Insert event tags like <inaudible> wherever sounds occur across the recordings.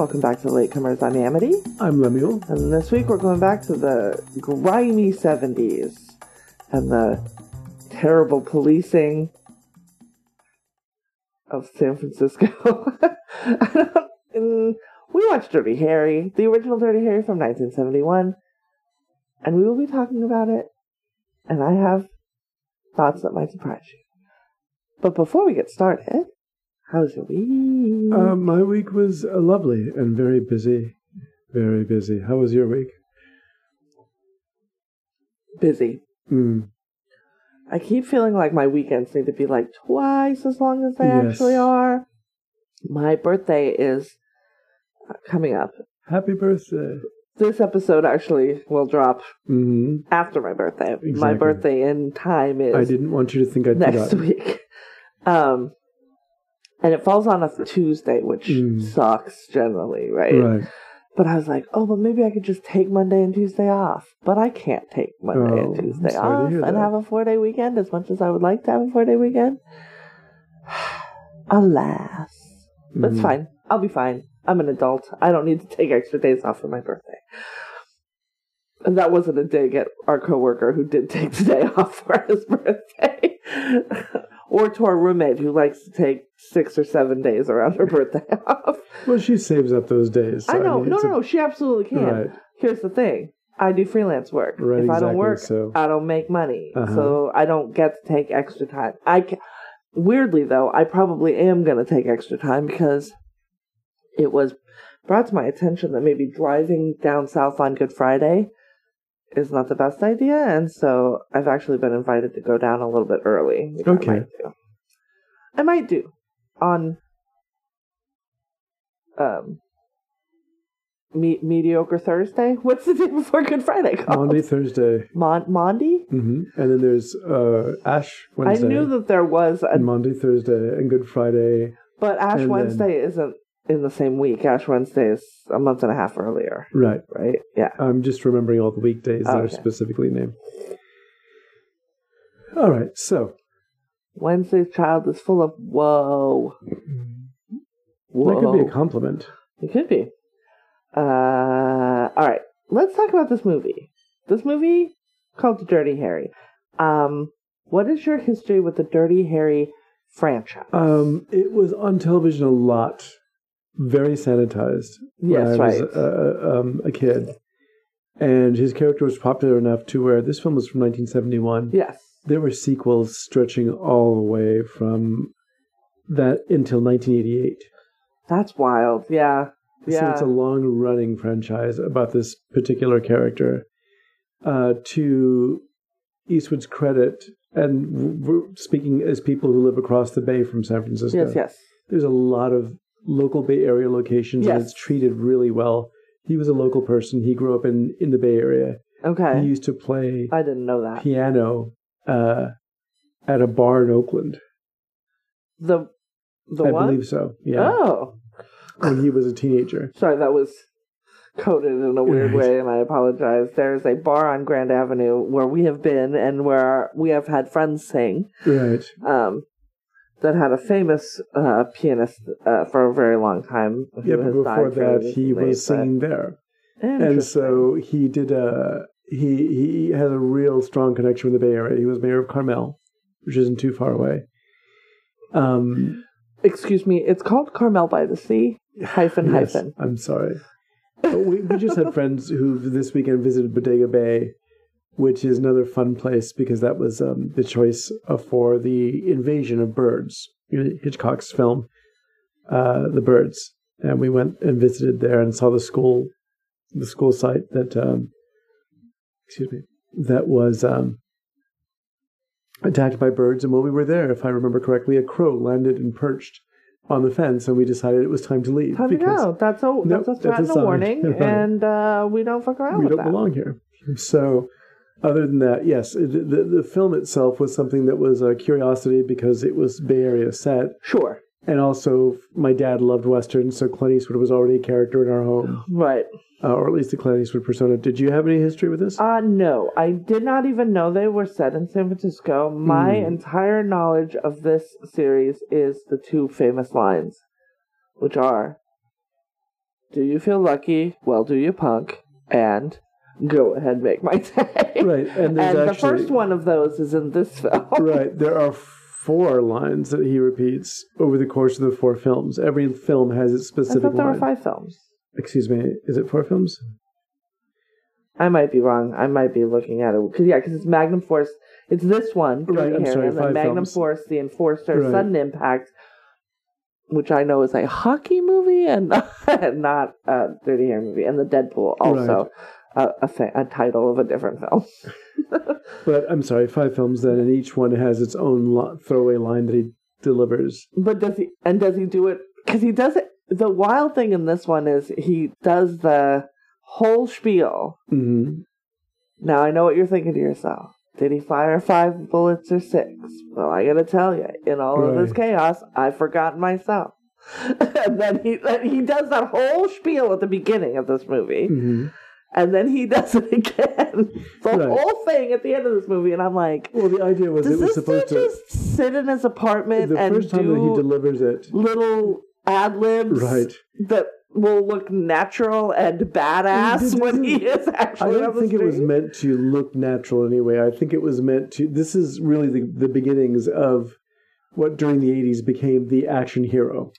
Welcome back to Latecomers. I'm Amity, I'm Lemuel. and this week we're going back to the grimy 70s and the terrible policing of San Francisco. <laughs> And we watched Dirty Harry, the original Dirty Harry from 1971, and we will be talking about it, and I have thoughts that might surprise you. But before we get started, how's your week? Uh, my week was uh, lovely and very busy. Very busy. How was your week? Busy. Mm. I keep feeling like my weekends need to be like twice as long as they Yes. actually are. My birthday is uh, coming up. Happy birthday. This episode actually will drop hmm after my birthday. My birthday in time is I didn't want you to think I'd next forgotten. week. <laughs> Um, and it falls on a Tuesday, which Mm. sucks generally, right? Right. But I was like, oh, but maybe I could just take Monday and Tuesday off. But I can't take Monday Oh, and Tuesday off and have a four day weekend as much as I would like to have a four day weekend. <sighs> Alas. But it's Mhm. fine. I'll be fine. I'm an adult. I don't need to take extra days off for my birthday. And that wasn't a dig at our coworker who did take today <laughs> off for his birthday. <laughs> or to our roommate who likes to take six or seven days around her birthday <laughs> off. Well, she saves up those days. so I know. mean, no, no, a- no. She absolutely can. Right. Here's the thing. I do freelance work. Right, if I don't exactly, work, so- I don't make money. Uh-huh. So I don't get to take extra time. I ca- weirdly though, I probably am going to take extra time because it was brought to my attention that maybe driving down south on Good Friday is not the best idea, and so I've actually been invited to go down a little bit early. Okay. I might do. I might do on um me- mediocre Thursday. <laughs> What's the day before Good Friday called? Monday, Thursday. Mon- Monday? hmm And then there's uh, Ash Wednesday. I knew that there was a, Monday, Thursday, and Good Friday. but Ash and then- Wednesday isn't in the same week. Ash Wednesday is a month and a half earlier, Right. right? Yeah. I'm just remembering all the weekdays that are specifically named. All right. So Wednesday's child is full of whoa. Whoa. that could be a compliment. It could be. Uh, all right, let's talk about this movie. This movie called Dirty Harry. Um, what is your history with the Dirty Harry franchise? Um, it was on television a lot, very sanitized. when Yes, I was right. uh, um, a kid, and his character was popular enough to where this film was from 1971. yes. There were sequels stretching all the way from that until 1988. That's wild. Yeah. Yeah. So it's a long running franchise about this particular character. Uh, to Eastwood's credit, and we're speaking as people who live across the bay from San Francisco, yes, yes. there's a lot of local Bay Area locations, and it's treated really well. He was a local person. He grew up in, in the Bay Area. Okay. He used to play I didn't know that. piano uh, at a bar in Oakland. The the one I one? believe so. Yeah, Oh. when he was a teenager. <laughs> Sorry, that was coded in a weird way, and I apologize. There's a bar on Grand Avenue where we have been and where we have had friends sing. Right. um, that had a famous uh, pianist uh, for a very long time. who Yeah, but has before that, he was singing there, and so he did a he he had a real strong connection with the Bay Area. He was mayor of Carmel, which isn't too far away. Um, excuse me, it's called Carmel by the Sea hyphen yes, hyphen. I'm sorry. We we just had <laughs> friends who this weekend visited Bodega Bay, which is another fun place because that was um, the choice for the invasion of birds, Hitchcock's film, uh, The Birds, and we went and visited there and saw the school, the school site that, um, excuse me, that was um, attacked by birds. And while we were there, if I remember correctly, a crow landed and perched on the fence, and we decided it was time to leave Time to go. That's a Nope, that's a that's a and a warning, <laughs> and uh, we don't fuck around we don't that. belong here. So, other than that, yes, it, the the film itself was something that was a curiosity because it was Bay Area set, Sure, and also my dad loved westerns, so Clint Eastwood was already a character in our home, right. uh, or at least the Clint Eastwood persona. Did you have any history with this? Uh no, I did not even know they were set in San Francisco. My Hmm. entire knowledge of this series is the two famous lines, which are Do you feel lucky? Well, do you, punk? And go ahead, make my <laughs> day. Right, and and the first one of those is in this film. <laughs> right. There are four lines that he repeats over the course of the four films. Every film has its specific. I thought there line. were five films. Excuse me, is it four films? I might be wrong. I might be looking at it because yeah, because it's Magnum Force. It's this one, Right, I'm sorry, five Magnum films. Force, The Enforcer, Right. Sudden Impact, which I know is a hockey movie and <laughs> not a Dirty Harry movie, and the Deadpool also a, a, fa- a title of a different film. <laughs> But I'm sorry, five films then, and each one has its own lo- throwaway line that he delivers. But does he and does he do it? Because he does it. The wild thing in this one is he does the whole spiel. hmm Now I know what you're thinking to yourself. Did he fire five bullets or six? Well, I gotta tell you, in all of this chaos, I've forgotten myself. <laughs> and then he then he does that whole spiel at the beginning of this movie, hmm and then he does it <laughs> again, the Right. whole thing at the end of this movie, and I'm like, Well, the idea was it was this dude supposed to. just sit in his apartment The and first time that he do delivers it, little ad libs right? that will look natural and badass when he is actually I don't think it was meant to look natural anyway. I think it was meant to. This is really the, the beginnings of what during the 80s became the action hero.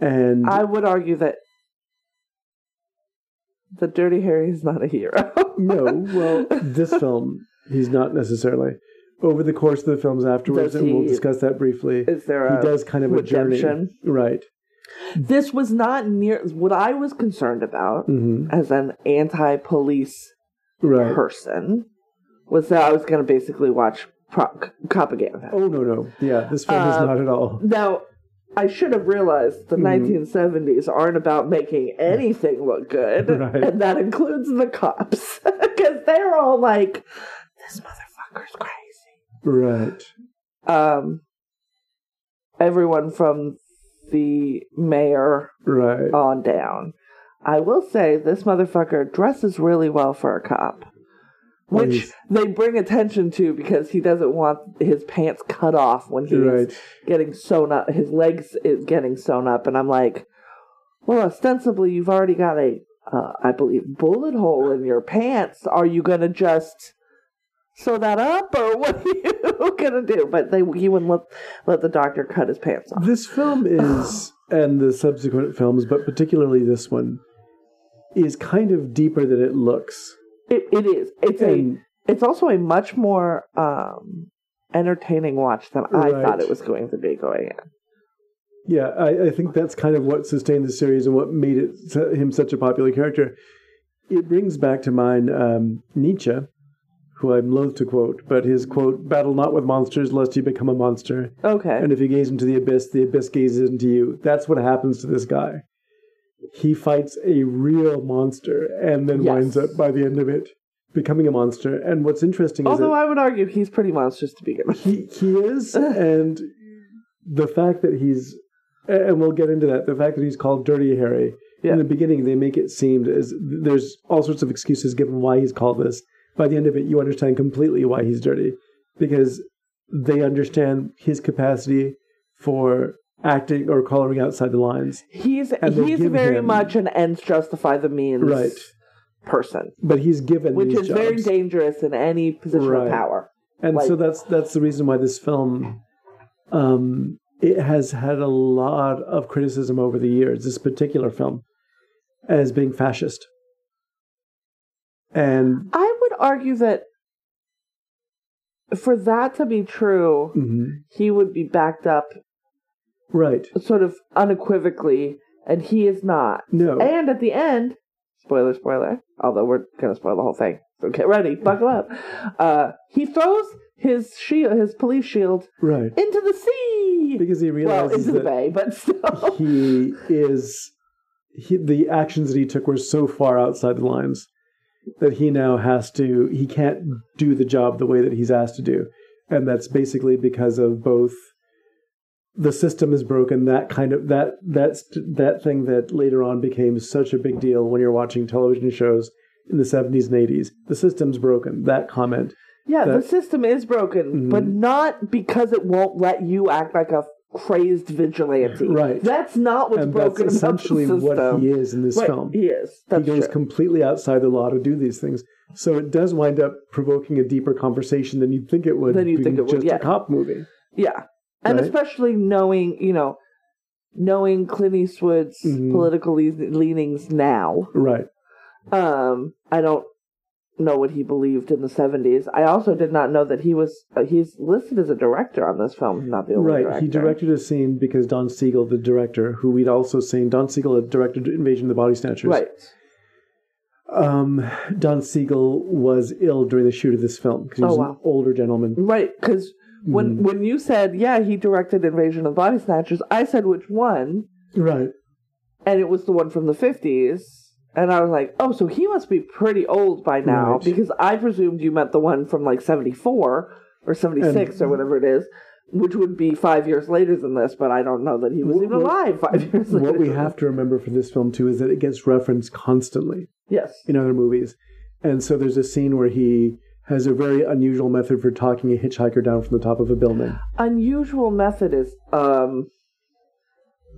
And I would argue that the Dirty Harry is not a hero. <laughs> no, well, this film, he's not necessarily. Over the course of the films afterwards, Does and we'll discuss that briefly, is there he a does kind of a journey. Right. This was not near what I was concerned about hmm as an anti-police Right. person was that I was going to basically watch pro- propaganda. Oh, no, no. Yeah, this film is Uh, not at all. Now, I should have realized the Mhm. 1970s aren't about making anything look good, <laughs> Right. and that includes the cops <laughs> because they're all like, "This motherfucker's crazy." Right. Um, everyone from the mayor Right. on down. I will say this motherfucker dresses really well for a cop. Which he's- they bring attention to because he doesn't want his pants cut off when he's Right. getting sewn up. His legs is getting sewn up, and I'm like, well, ostensibly you've already got a, uh, I believe, bullet hole in your pants. Are you gonna just sew that up, or <laughs> what are you gonna do? But they he wouldn't let let the doctor cut his pants off. This film <sighs> is, and the subsequent films, but particularly this one, is kind of deeper than it looks. It it is. It's a. It's also a much more um entertaining watch than I Right. thought it was going to be going in. yeah, I, I think that's kind of what sustained the series and what made it him such a popular character. It brings back to mind um, Nietzsche, who I'm loath to quote, but his quote, "Battle not with monsters, lest you become a monster." Okay. And if you gaze into the abyss, the abyss gazes into you. That's what happens to this guy. He fights a real monster and then Yes. winds up by the end of it becoming a monster. And what's interesting is Although I would argue he's pretty monstrous to begin with. he, he is, <laughs> and the fact that he's, and we'll get into that, the fact that he's called Dirty Harry. Yeah. In the beginning, they make it seem as there's all sorts of excuses given why he's called this. By the end of it, you understand completely why he's dirty because they understand his capacity for acting or coloring outside the lines. He's he's very him- much an ends justify the means Right. person, But he's given which is very dangerous in any position Right. of power. and so that's that's the reason why this film um it has had a lot of criticism over the years this particular film as being fascist and I would argue that for that to be true, mhm, he would be backed up right sort of unequivocally, and he is not. no And at the end, spoiler, spoiler, although we're going to spoil the whole thing. So get ready, buckle up. Uh, he throws his shield, his police shield, right into the sea. because he realizes well, into the bay, but still. <laughs> he is he, the actions that he took were so far outside the lines that he now has to he can't do the job the way that he's asked to do and that's basically because of both the system is broken that kind of that that's that thing that later on became such a big deal when you're watching television shows in the 70s and 80s the system's broken that comment yeah, the system is broken, Mhm. but not because it won't let you act like a crazed vigilante. Right. That's not what's and that's broken about the essentially what he is in this Right, film. He is. That's he goes true. completely outside the law to do these things. So it does wind up provoking a deeper conversation than you'd think it would. Than you'd think it would, just yeah. a cop movie. Yeah. And Right. especially knowing, you know, knowing Clint Eastwood's Mhm. political le- leanings now. Right. Um, I don't know what he believed in the 70s. I also did not know that he was uh, he's listed as a director on this film, not the only Right. director. He directed a scene because Don Siegel, the director, who we'd also seen, Don Siegel had directed Invasion of the Body Snatchers. Right. Um, Don Siegel was ill during the shoot of this film because he Oh, was wow. an older gentleman. Right, cuz when Mm. when you said, "Yeah, he directed Invasion of the Body Snatchers," I said which one, Right. and it was the one from the 50s. And I was like, "Oh, so he must be pretty old by now Right. because I presumed you meant the one from like 74 or 76 or whatever it is." Which would be five years later than this, but I don't know that he was What- even alive five years later. What we have to remember for this film too is that it gets referenced constantly Yes. in other movies, and so there's a scene where he has a very unusual method for talking a hitchhiker down from the top of a building. unusual method is um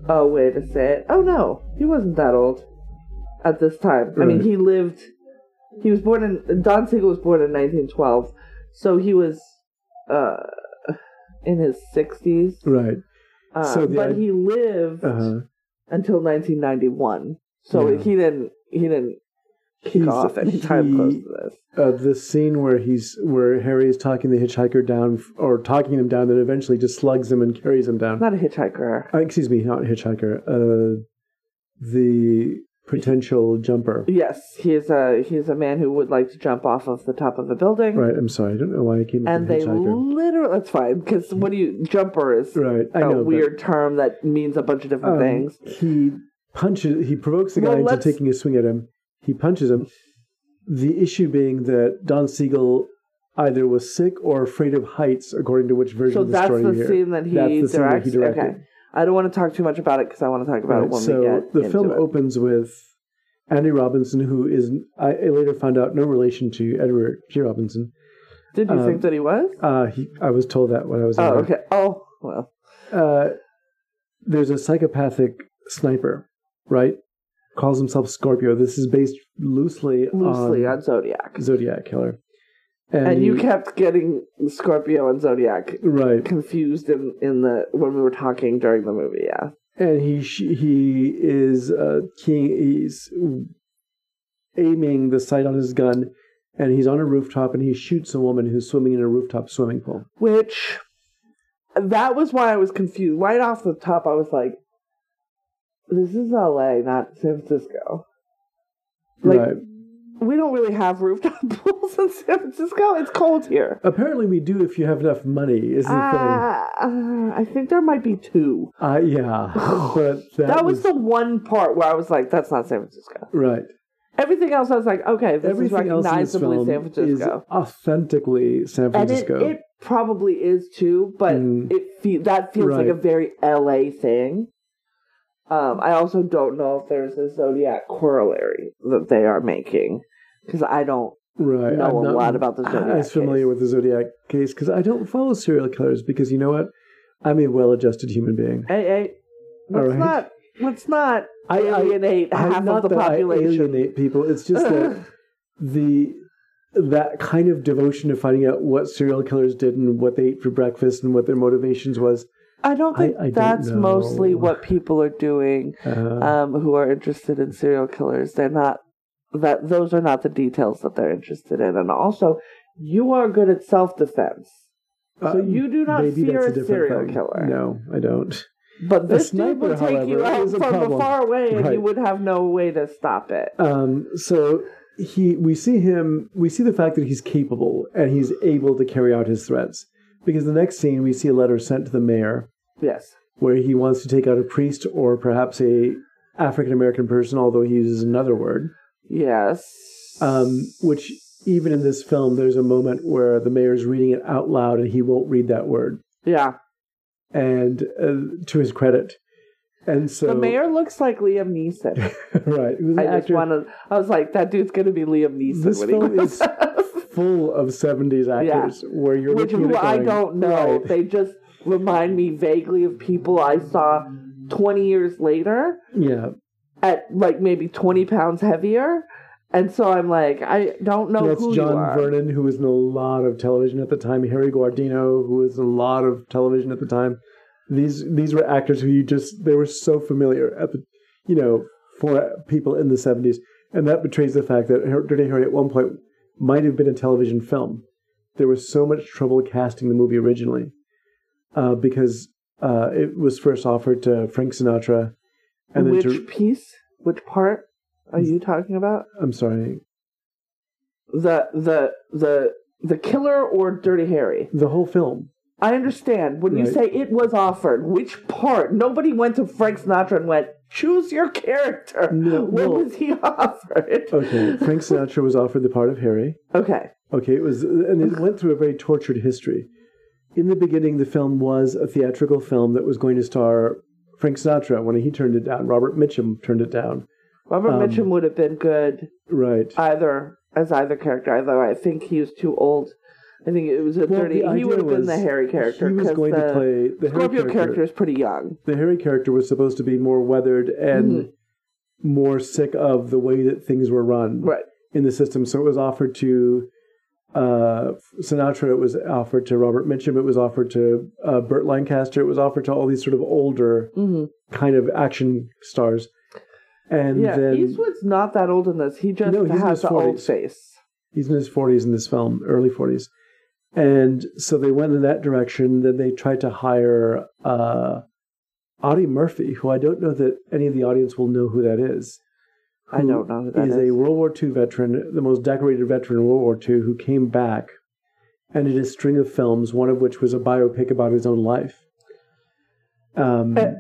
oh wait say it. oh no he wasn't that old at this time i mean he lived he was born in don siegel was born in 1912 so he was uh in his 60s Right. uh, So but he lived Uh-huh. until 1991 so Yeah. he didn't he didn't kick He's- off anytime he- close to this Uh, the scene where he's where Harry is talking the hitchhiker down, or talking him down, that eventually just slugs him and carries him down. not a hitchhiker Uh, excuse me, not a hitchhiker. Uh, the potential jumper. yes he's a he's a man who would like to jump off of the top of a building Right. I'm sorry. I don't know why I came and they hitchhiker. literally that's fine because what do you jumper is right. I a know. but, weird term that means a bunch of different um, things He punches. He provokes the guy Well, into taking a swing at him. He punches him. The issue being that Don Siegel either was sick or afraid of heights, according to which version so of the story the you hear. scene that he That's the scene that he directed. okay i don't want to talk too much about it because i want to talk about it Right, when so we get the film it. opens with Andy Robinson, who is I I later found out no relation to Edward G. Robinson. did you um, think that he was Uh, he, I was told that when I was. oh okay oh well Uh, there's a psychopathic sniper, right? Calls himself Scorpio. This is based loosely, loosely on on zodiac Zodiac Killer, and, you he- kept getting scorpio and zodiac right, confused in in the when we were talking during the movie yeah and he he is uh, king. He's aiming the sight on his gun, and he's on a rooftop, and he shoots a woman who's swimming in a rooftop swimming pool. which that was why I was confused. Right off the top, I was like, "This is L.A., not San Francisco." Like, right. we don't really have rooftop <laughs> pools in San Francisco. It's cold here. Apparently, we do if you have enough money. Is the thing? Uh, I think there might be two. Uh, yeah, <sighs> but that, That, was, the one part where I was like, "That's not San Francisco." right. Everything else, I was like, "Okay, this Everything is else in this recognizably San is Francisco." authentically San And it, Francisco. it probably is too, but Mm. it fe- that feels like a very LA thing. Um, I also don't know if there's a Zodiac corollary that they are making because I don't. right. know I'm a not lot about the Zodiac as familiar case. with the Zodiac case because I don't follow serial killers because you know what? I'm a well-adjusted human being. Hey, hey, let's right. not let's not I- I- alienate I'm half not of the that I population. alienate people. It's just that <laughs> the that kind of devotion to finding out what serial killers did and what they ate for breakfast and what their motivations was. I don't think I don't that's mostly what people are doing <laughs> Uh, um, who are interested in serial killers. They're not that those are not the details that they're interested in, and also you are good at self defense. So uh, you do not fear that's a serial thing. killer. No, I don't. But this sniper, dude would take you out from problem. far away, and Right. you would have no way to stop it. Um, so he, we see him, we see the fact that he's capable and he's able to carry out his threats. Because the next scene, we see a letter sent to the mayor Yes. where he wants to take out a priest or perhaps a African American person, although he uses another word. Yes. Um, which even in this film, there's a moment where the mayor's reading it out loud and he won't read that word, yeah. and uh, to his credit. And so the mayor looks like Liam Neeson. <laughs> right, an I just actor wanted. I was like, that dude's gonna be Liam Neeson This when film grows is <laughs> up. Full of '70s actors where you're Which looking who at it I don't know. right. They just remind me vaguely of people I saw 20 years later Yeah, at like maybe 20 pounds heavier. And so I'm like, I don't know that's who John. Vernon, who was in a lot of television at the time. Harry Guardino, who was in a lot of television at the time. These these were actors who you just they were so familiar at the, you know, for people in the seventies, and that betrays the fact that Dirty Harry at one point might have been a television film. There was so much trouble casting the movie originally, uh, because uh, it was first offered to Frank Sinatra, and then Which to piece? Which part are you talking about? I'm sorry, The the the the killer or Dirty Harry? the whole film. I understand. When you say it was offered, which part? Nobody went to Frank Sinatra and went, choose your character. No, what well- was he offered? Okay, Frank Sinatra was offered the part of Harry. Okay. Okay, it was, and it went through a very tortured history. In the beginning, the film was a theatrical film that was going to star Frank Sinatra. When he turned it down, Robert Mitchum turned it down. Robert Um, Mitchum would have been good Right. either as either character, although I think he was too old. I think it was a Well, the He would have been the Harry character. He was going the to play the Harry Scorpio character. character is pretty young. The Harry character was supposed to be more weathered and Mm-hmm. more sick of the way that things were run Right. in the system. So it was offered to uh, Sinatra. It was offered to Robert Mitchum. It was offered to uh, Burt Lancaster. It was offered to all these sort of older hmm kind of action stars. And Yeah, then Eastwood's not that old in this. He just No, has the old face. he's in his 40s in this film, early 40s. And so they went in that direction. Then they tried to hire uh, Audie Murphy, who I don't know that any of the audience will know who that is. I don't know who that is is. a World War II veteran, the most decorated veteran in World War II, who came back and did a string of films, one of which was a biopic about his own life. Um, Uh,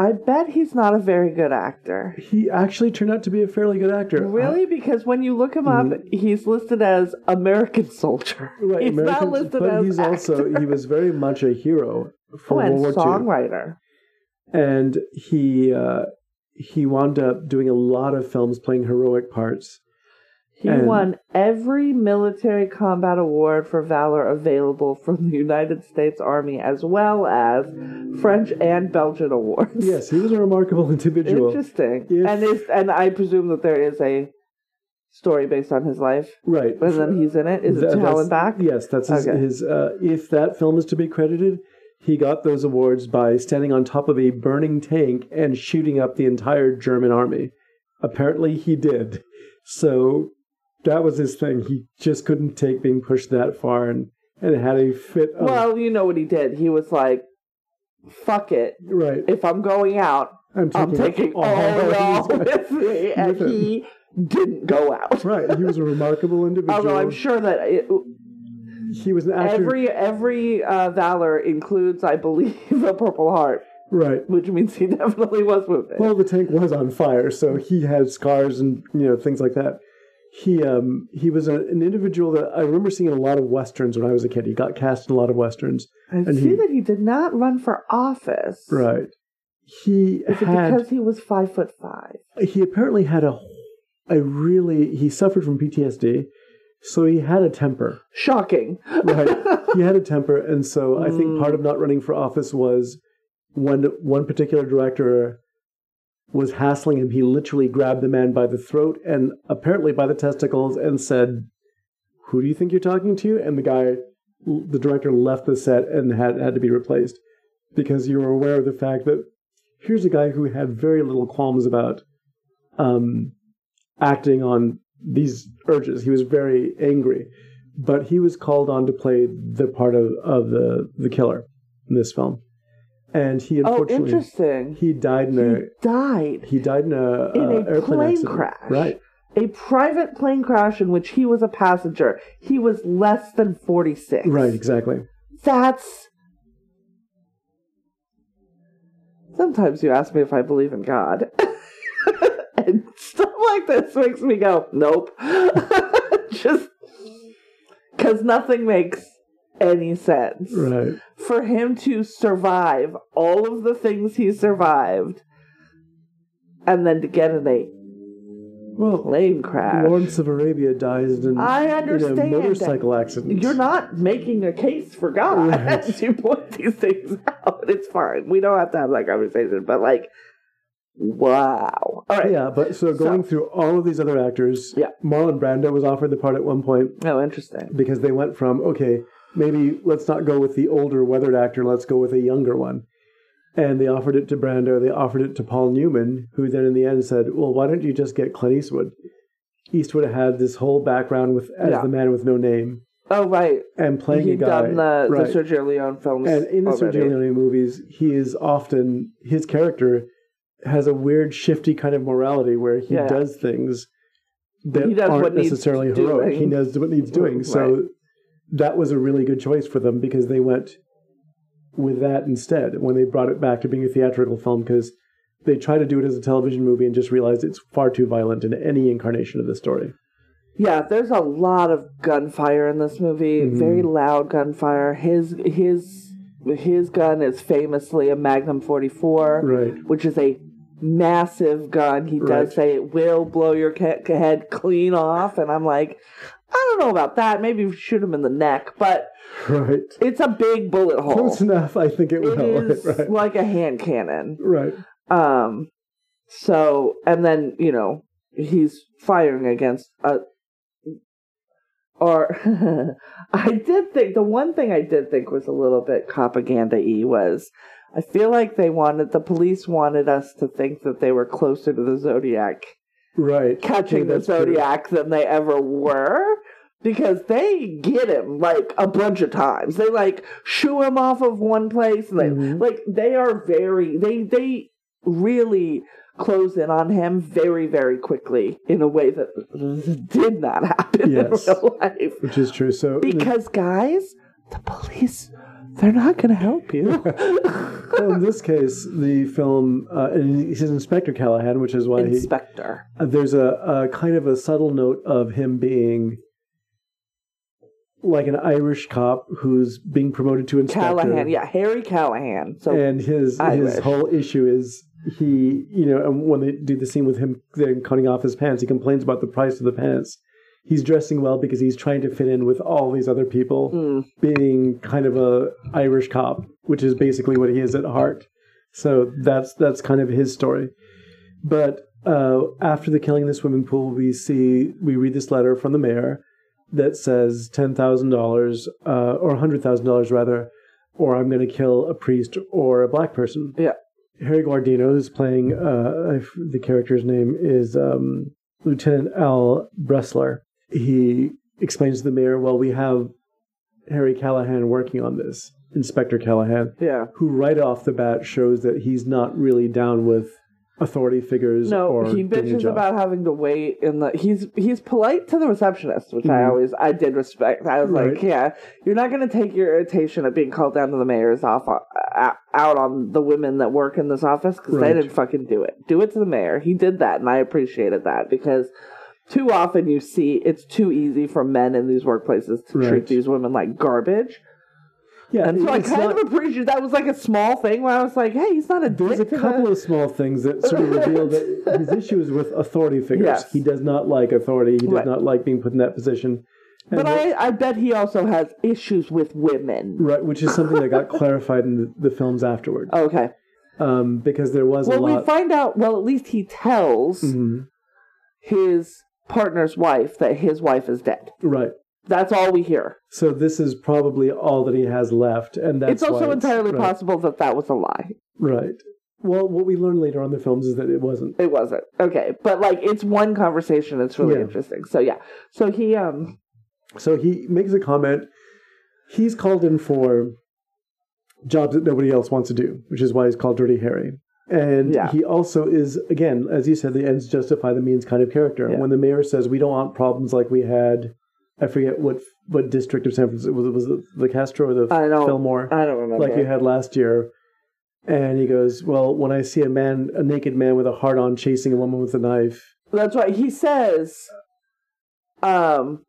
I bet he's not a very good actor. he actually turned out to be a fairly good actor. Really? Because when you look him up, he's listed as American soldier. Mm-hmm. <laughs> Right, he's not listed but as he's actor. also he was very much a hero for oh, World War songwriter. II, and he uh, he wound up doing a lot of films playing heroic parts. He And- won every military combat award for valor available from the United States Army, as well as French and Belgian awards. Yes, he was a remarkable <laughs> individual. Interesting. If- and is and I presume that there is a story based on his life, Right, and then he's in it. Is it That- to hell and back? Yes, that's his. Okay. his uh, if that film is to be credited, he got those awards by standing on top of a burning tank and shooting up the entire German army. Apparently, he did. So that was his thing. He just couldn't take being pushed that far, and and had a fit. Of, Well, you know what he did. He was like, "Fuck it. right. If I'm going out, I'm I'm taking <laughs> all y'all <laughs> with me," and With he didn't go out. Right, he was a remarkable individual. <laughs> Although I'm sure that it, he was an actor. every every uh, valor includes, I believe, a Purple Heart, right. which means he definitely was with it. Well, the tank was on fire, so he had scars and you know things like that. He um he was a, an individual that I remember seeing in a lot of westerns when I was a kid. He got cast in a lot of westerns. I and see he- that he did not run for office. Right. He Is it because he was five foot five? he apparently had a a really he suffered from PTSD, so he had a temper. Shocking. Right. <laughs> he had a temper, and so I think Mm. part of not running for office was when one particular director was hassling him, he literally grabbed the man by the throat and apparently by the testicles and said, "Who do you think you're talking to?" And the guy, the director, left the set and had had to be replaced because you were aware of the fact that here's a guy who had very little qualms about um, acting on these urges. He was very angry, but he was called on to play the part of, of the the killer in this film, and he Oh, unfortunately interesting. he died in He a died he died in a, in uh, a airplane plane accident. crash. Right. A private plane crash in which he was a passenger. He was less than 46. Right. Exactly. That's. Sometimes you ask me if I believe in God. <laughs> and stuff like this makes me go, nope. <laughs> Just. Because nothing makes any sense. Right. For him to survive all of the things he survived and then to get in a Well, plane crash. Lawrence of Arabia dies in, I in understand a motorcycle accident. You're not making a case for God Right. <laughs> as you point these things out. It's fine. We don't have to have that conversation. But like, wow. All right. Yeah, but so going So- through all of these other actors, Yeah. Marlon Brando was offered the part at one point Oh, interesting. because they went from okay, maybe let's not go with the older weathered actor, let's go with a younger one. And they offered it to Brando, they offered it to Paul Newman, who then in the end said, Well, why don't you just get Clint Eastwood? Eastwood had this whole background with as Yeah. the man with no name Oh, right. and playing He'd a guy. done the, right. the Sergio Leone films. and in the already. Sergio Leone movies, he is often his character has a weird shifty kind of morality where he Yeah. does things that He does aren't necessarily heroic. doing. He knows what needs doing. So Right. That was a really good choice for them because they went with that instead when they brought it back to being a theatrical film because they tried to do it as a television movie and just realized it's far too violent in any incarnation of the story. Yeah, there's a lot of gunfire in this movie. Mhm. Very loud gunfire. His his his gun is famously a Magnum 44, Right. which is a massive gun. He does Right. say it will blow your head clean off, and I'm like, I don't know about that. Maybe shoot him in the neck, but Right. it's a big bullet hole. Close enough, I think it It will. <laughs> is right. like a hand cannon. Right. Um, so and then you know he's firing against a. Or <laughs> I did think the one thing I did think was a little bit propaganda y was I feel like they wanted the police wanted us to think that they were closer to the Zodiac Right. catching Yeah, the that's true. Zodiac than they ever were. Because they get him like a bunch of times. They like shoo him off of one place and they Mhm. like they are very they they really close in on him very, very quickly in a way that <laughs> did not happen Yes. in real life. Which is true. So Because guys, the police they're not gonna help you. <laughs> well, in this case, the film, uh, and he says Inspector Callahan, which is why he, Inspector. uh, there's a, a kind of a subtle note of him being like an Irish cop who's being promoted to inspector. Callahan, yeah, Harry Callahan. So and his Irish. his whole issue is he, you know, and when they do the scene with him then cutting off his pants, he complains about the price of the pants. He's dressing well because he's trying to fit in with all these other people, mm, being kind of a Irish cop, which is basically what he is at heart. So that's that's kind of his story. But uh, after the killing in the swimming pool, we see we read this letter from the mayor that says ten thousand dollars uh, or hundred thousand dollars rather, or I'm going to kill a priest or a black person. Yeah. Harry Guardino, who's playing uh, the character's name is um, Lieutenant Al Bressler. He explains to the mayor, "Well, we have Harry Callahan working on this, Inspector Callahan, yeah. who right off the bat shows that he's not really down with authority figures No, or he bitches about having to wait in the. He's he's polite to the receptionist, which I Mhm. always I did respect. I was like, yeah, you're not going to take your irritation at being called down to the mayor's off uh, out on the women that work in this office because Right. they didn't fucking do it. Do it to the mayor. He did that, and I appreciated that because. Too often you see it's too easy for men in these workplaces to Right. treat these women like garbage. yeah, And so I kind not- of appreciate that was like a small thing where I was like, hey, he's not a There's a couple of small things that sort of reveal that <laughs> his issue is with authority figures. Yes. He does not like authority. He does Right. not like being put in that position. And But that- I, I bet he also has issues with women. right, which is something that got <laughs> clarified in the, the films afterward, Okay. um, because there was Well, we find out, well, at least he tells Mhm. his partner's wife that his wife is dead. Right. That's all we hear. So this is probably all that he has left, and that's it's also entirely right, possible that that was a lie. Right. Well, what we learn later on in the films is that it wasn't. It wasn't. Okay. But, like, it's one conversation. It's really Yeah. interesting. So, yeah. So he, um, So he makes a comment. He's called in for jobs that nobody else wants to do, which is why he's called Dirty Harry. And Yeah. he also is, again, as you said, the ends justify the means kind of character. Yeah. When the mayor says, we don't want problems like we had, I forget what what district of San Francisco, was it, was it the Castro or the I don't, Fillmore? I don't remember. like you had last year. And he goes, well, when I see a man, a naked man with a heart on chasing a woman with a knife, That's right. He says, um,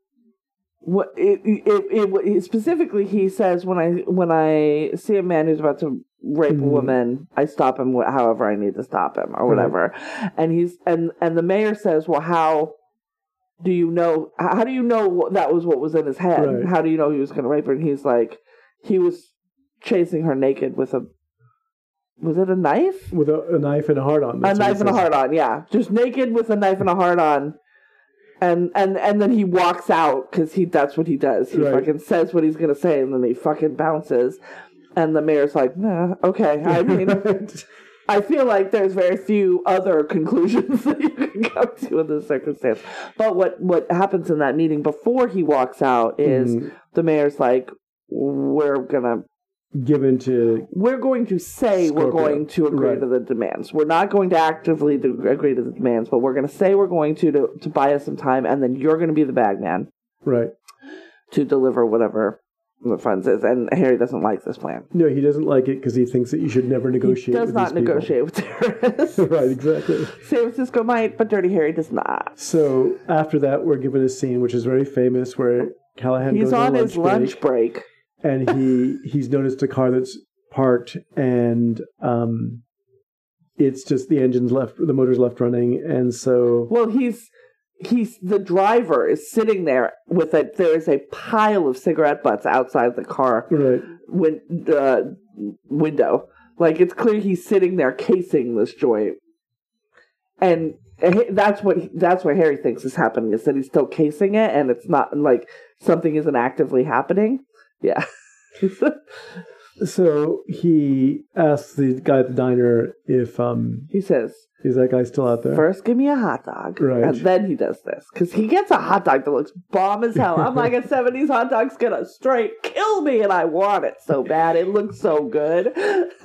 what it, it, it, it specifically he says when I when I see a man who's about to rape Mhm. a woman, I stop him however I need to stop him or Right. whatever. And he's and and the mayor says, "Well, how do you know? How do you know that was what was in his head? Right. How do you know he was going to rape her?" And he's like, "He was chasing her naked with a was it a knife?" with a, a knife and a heart on. a knife and a heart on, yeah, just naked with a knife and a heart on, and and and then he walks out because he that's what he does. He Right. fucking says what he's gonna say, and then he fucking bounces, and the mayor's like, nah, okay. I <laughs> mean, I feel like there's very few other conclusions <laughs> that you can come to in this circumstance. But what what happens in that meeting before he walks out is Mhm. the mayor's like, we're gonna given to we're going to say we're going to agree Right. to the demands. We're not going to actively agree to the demands, but we're going to say we're going to, to to buy us some time, and then you're going to be the bag man right. to deliver whatever funds is. And Harry doesn't like this plan. No, he doesn't like it because he thinks that you should never negotiate. he does not negotiate with <laughs> terrorists. right, exactly. San Francisco might, but Dirty Harry does not. So after that, we're given a scene which is very famous where Callahan He's goes on a his lunch break, break. and he he's noticed a car that's parked and um, it's just the engine's left, the motor's left running, and so Well, he's he's the driver is sitting there with a there is a pile of cigarette butts outside the car right, win, uh, window. Like it's clear he's sitting there casing this joint, and that's what that's what Harry thinks is happening is that he's still casing it, and it's not like something isn't actively happening. Yeah, <laughs> so he asks the guy at the diner if um he says, is that guy still out there? first give me a hot dog, Right. and then he does this because he gets a hot dog that looks bomb as hell. I'm like, a <laughs> '70s hot dog's gonna straight kill me, and I want it so bad. It looks so good. <laughs>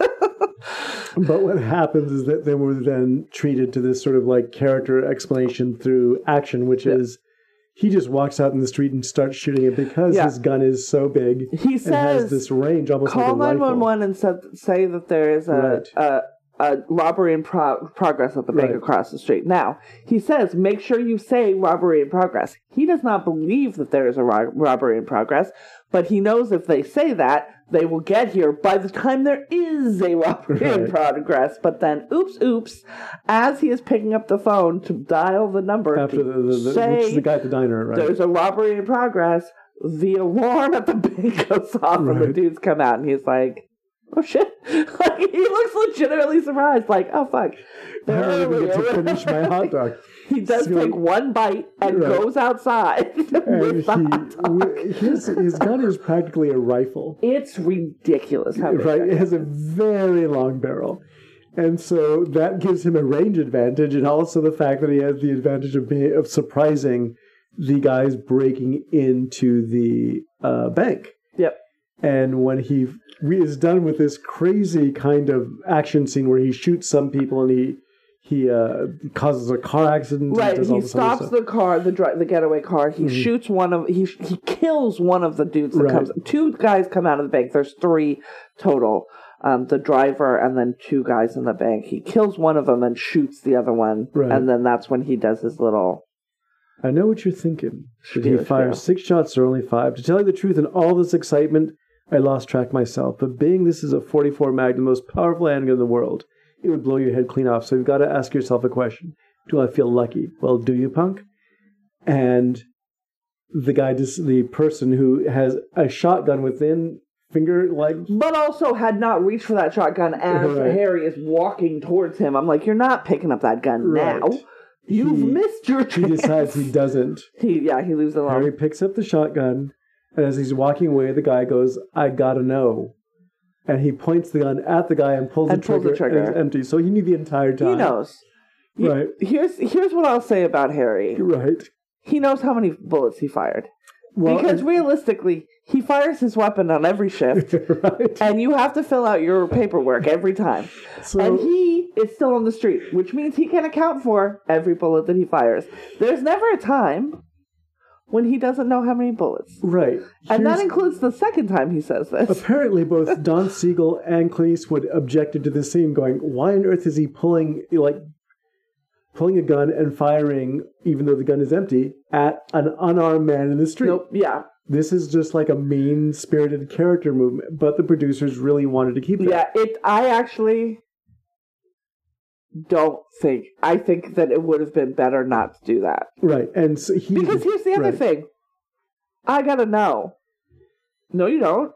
But what happens is that they we're then treated to this sort of like character explanation through action, which Yeah. is he just walks out in the street and starts shooting it because Yeah. his gun is so big he and has says, this range almost call like a nine one rifle. and said, say that there is a, Right. a a robbery in pro- progress at the bank Right. across the street. Now he says, make sure you say robbery in progress. He does not believe that there is a ro- robbery in progress, but he knows if they say that they will get here by the time there is a <laughs> robbery in progress. But then, oops, oops, as he is picking up the phone to dial the number, After the, the, the say which is the guy at the diner, right? there's a robbery in progress. The alarm at the <laughs> bank goes off, and the dudes come out, and he's like, "Oh <laughs> shit!" like he looks legitimately surprised, like, "Oh fuck!" I don't even get to finish my hot <laughs> dog. he does So- take one bite and Right. goes outside <laughs> And with the hot he, his, his gun is practically a rifle. It's ridiculous how right? It has a very long barrel. And so that gives him a range advantage, and also the fact that he has the advantage of being, of surprising the guys breaking into the uh, bank. Yep. And when he re- is done with this crazy kind of action scene where he shoots some people and he he uh, causes a car accident, Right, he stops the car, the dri- the getaway car. He Mhm. shoots one of he he kills one of the dudes that Right. comes. Two guys come out of the bank. There's three total. Um, the driver and then two guys in the bank. He kills one of them and shoots the other one, Right. and then that's when he does his little. I know what you're thinking. Did he fire six shots or only five? To tell you the truth, in all this excitement, I lost track myself. But being this is a 44 Magnum, the most powerful handgun in the world, it would blow your head clean off. So you've got to ask yourself a question: Do I feel lucky? Well, do you, punk? And the guy, just the person who has a shotgun within finger, like But also had not reached for that shotgun as <laughs> Right. Harry is walking towards him. I'm like, you're not picking up that gun Right. now. You've He- missed your chance he decides he doesn't. <laughs> He- yeah, he leaves it alone. Harry picks up the shotgun, and as he's walking away, the guy goes, "I gotta know," and he points the gun at the guy and pulls, And the, pulls trigger, the trigger. and it's empty. So he knew the entire time. he knows. Right? Here's here's what I'll say about Harry. Right. He knows how many bullets he fired. Well, because realistically, he fires his weapon on every shift, <laughs> right. and you have to fill out your paperwork every time. So and he is still on the street, which means he can account for every bullet that he fires. There's never a time when he doesn't know how many bullets. right, And that includes the second time he says this. apparently both <laughs> Don Siegel and Clint Eastwood objected to this scene, going, "Why on earth is he pulling like?" pulling a gun and firing, even though the gun is empty, at an unarmed man in the street. Nope. Yeah. This is just like a mean spirited character movement, but the producers really wanted to keep it. Yeah. It. I actually don't think. I think that it would have been better not to do that. Right. And so he Because here's the other right. thing. I gotta know. No, you don't.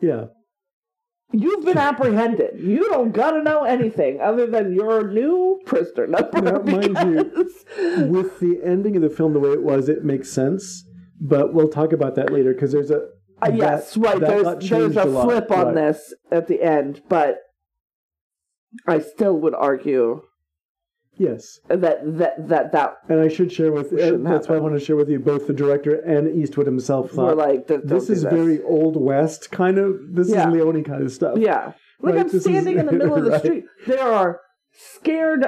Yeah. You've been apprehended. You don't gotta know anything other than your new prisoner number. Now, mind you, because- <laughs> With the ending of the film the way it was, it makes sense. But we'll talk about that later because there's a Uh, yes, that- right. that There's there's a, a lot, flip on right. this at the end, but I still would argue yes. that that that that And I should share with uh, that's why I want to share with you both the director and Eastwood himself were thought like th- this is do very old west kind of this Yeah. is Leone kind of stuff. yeah. Like Right, I'm this is- standing in the middle of the <laughs> right. street. There are scared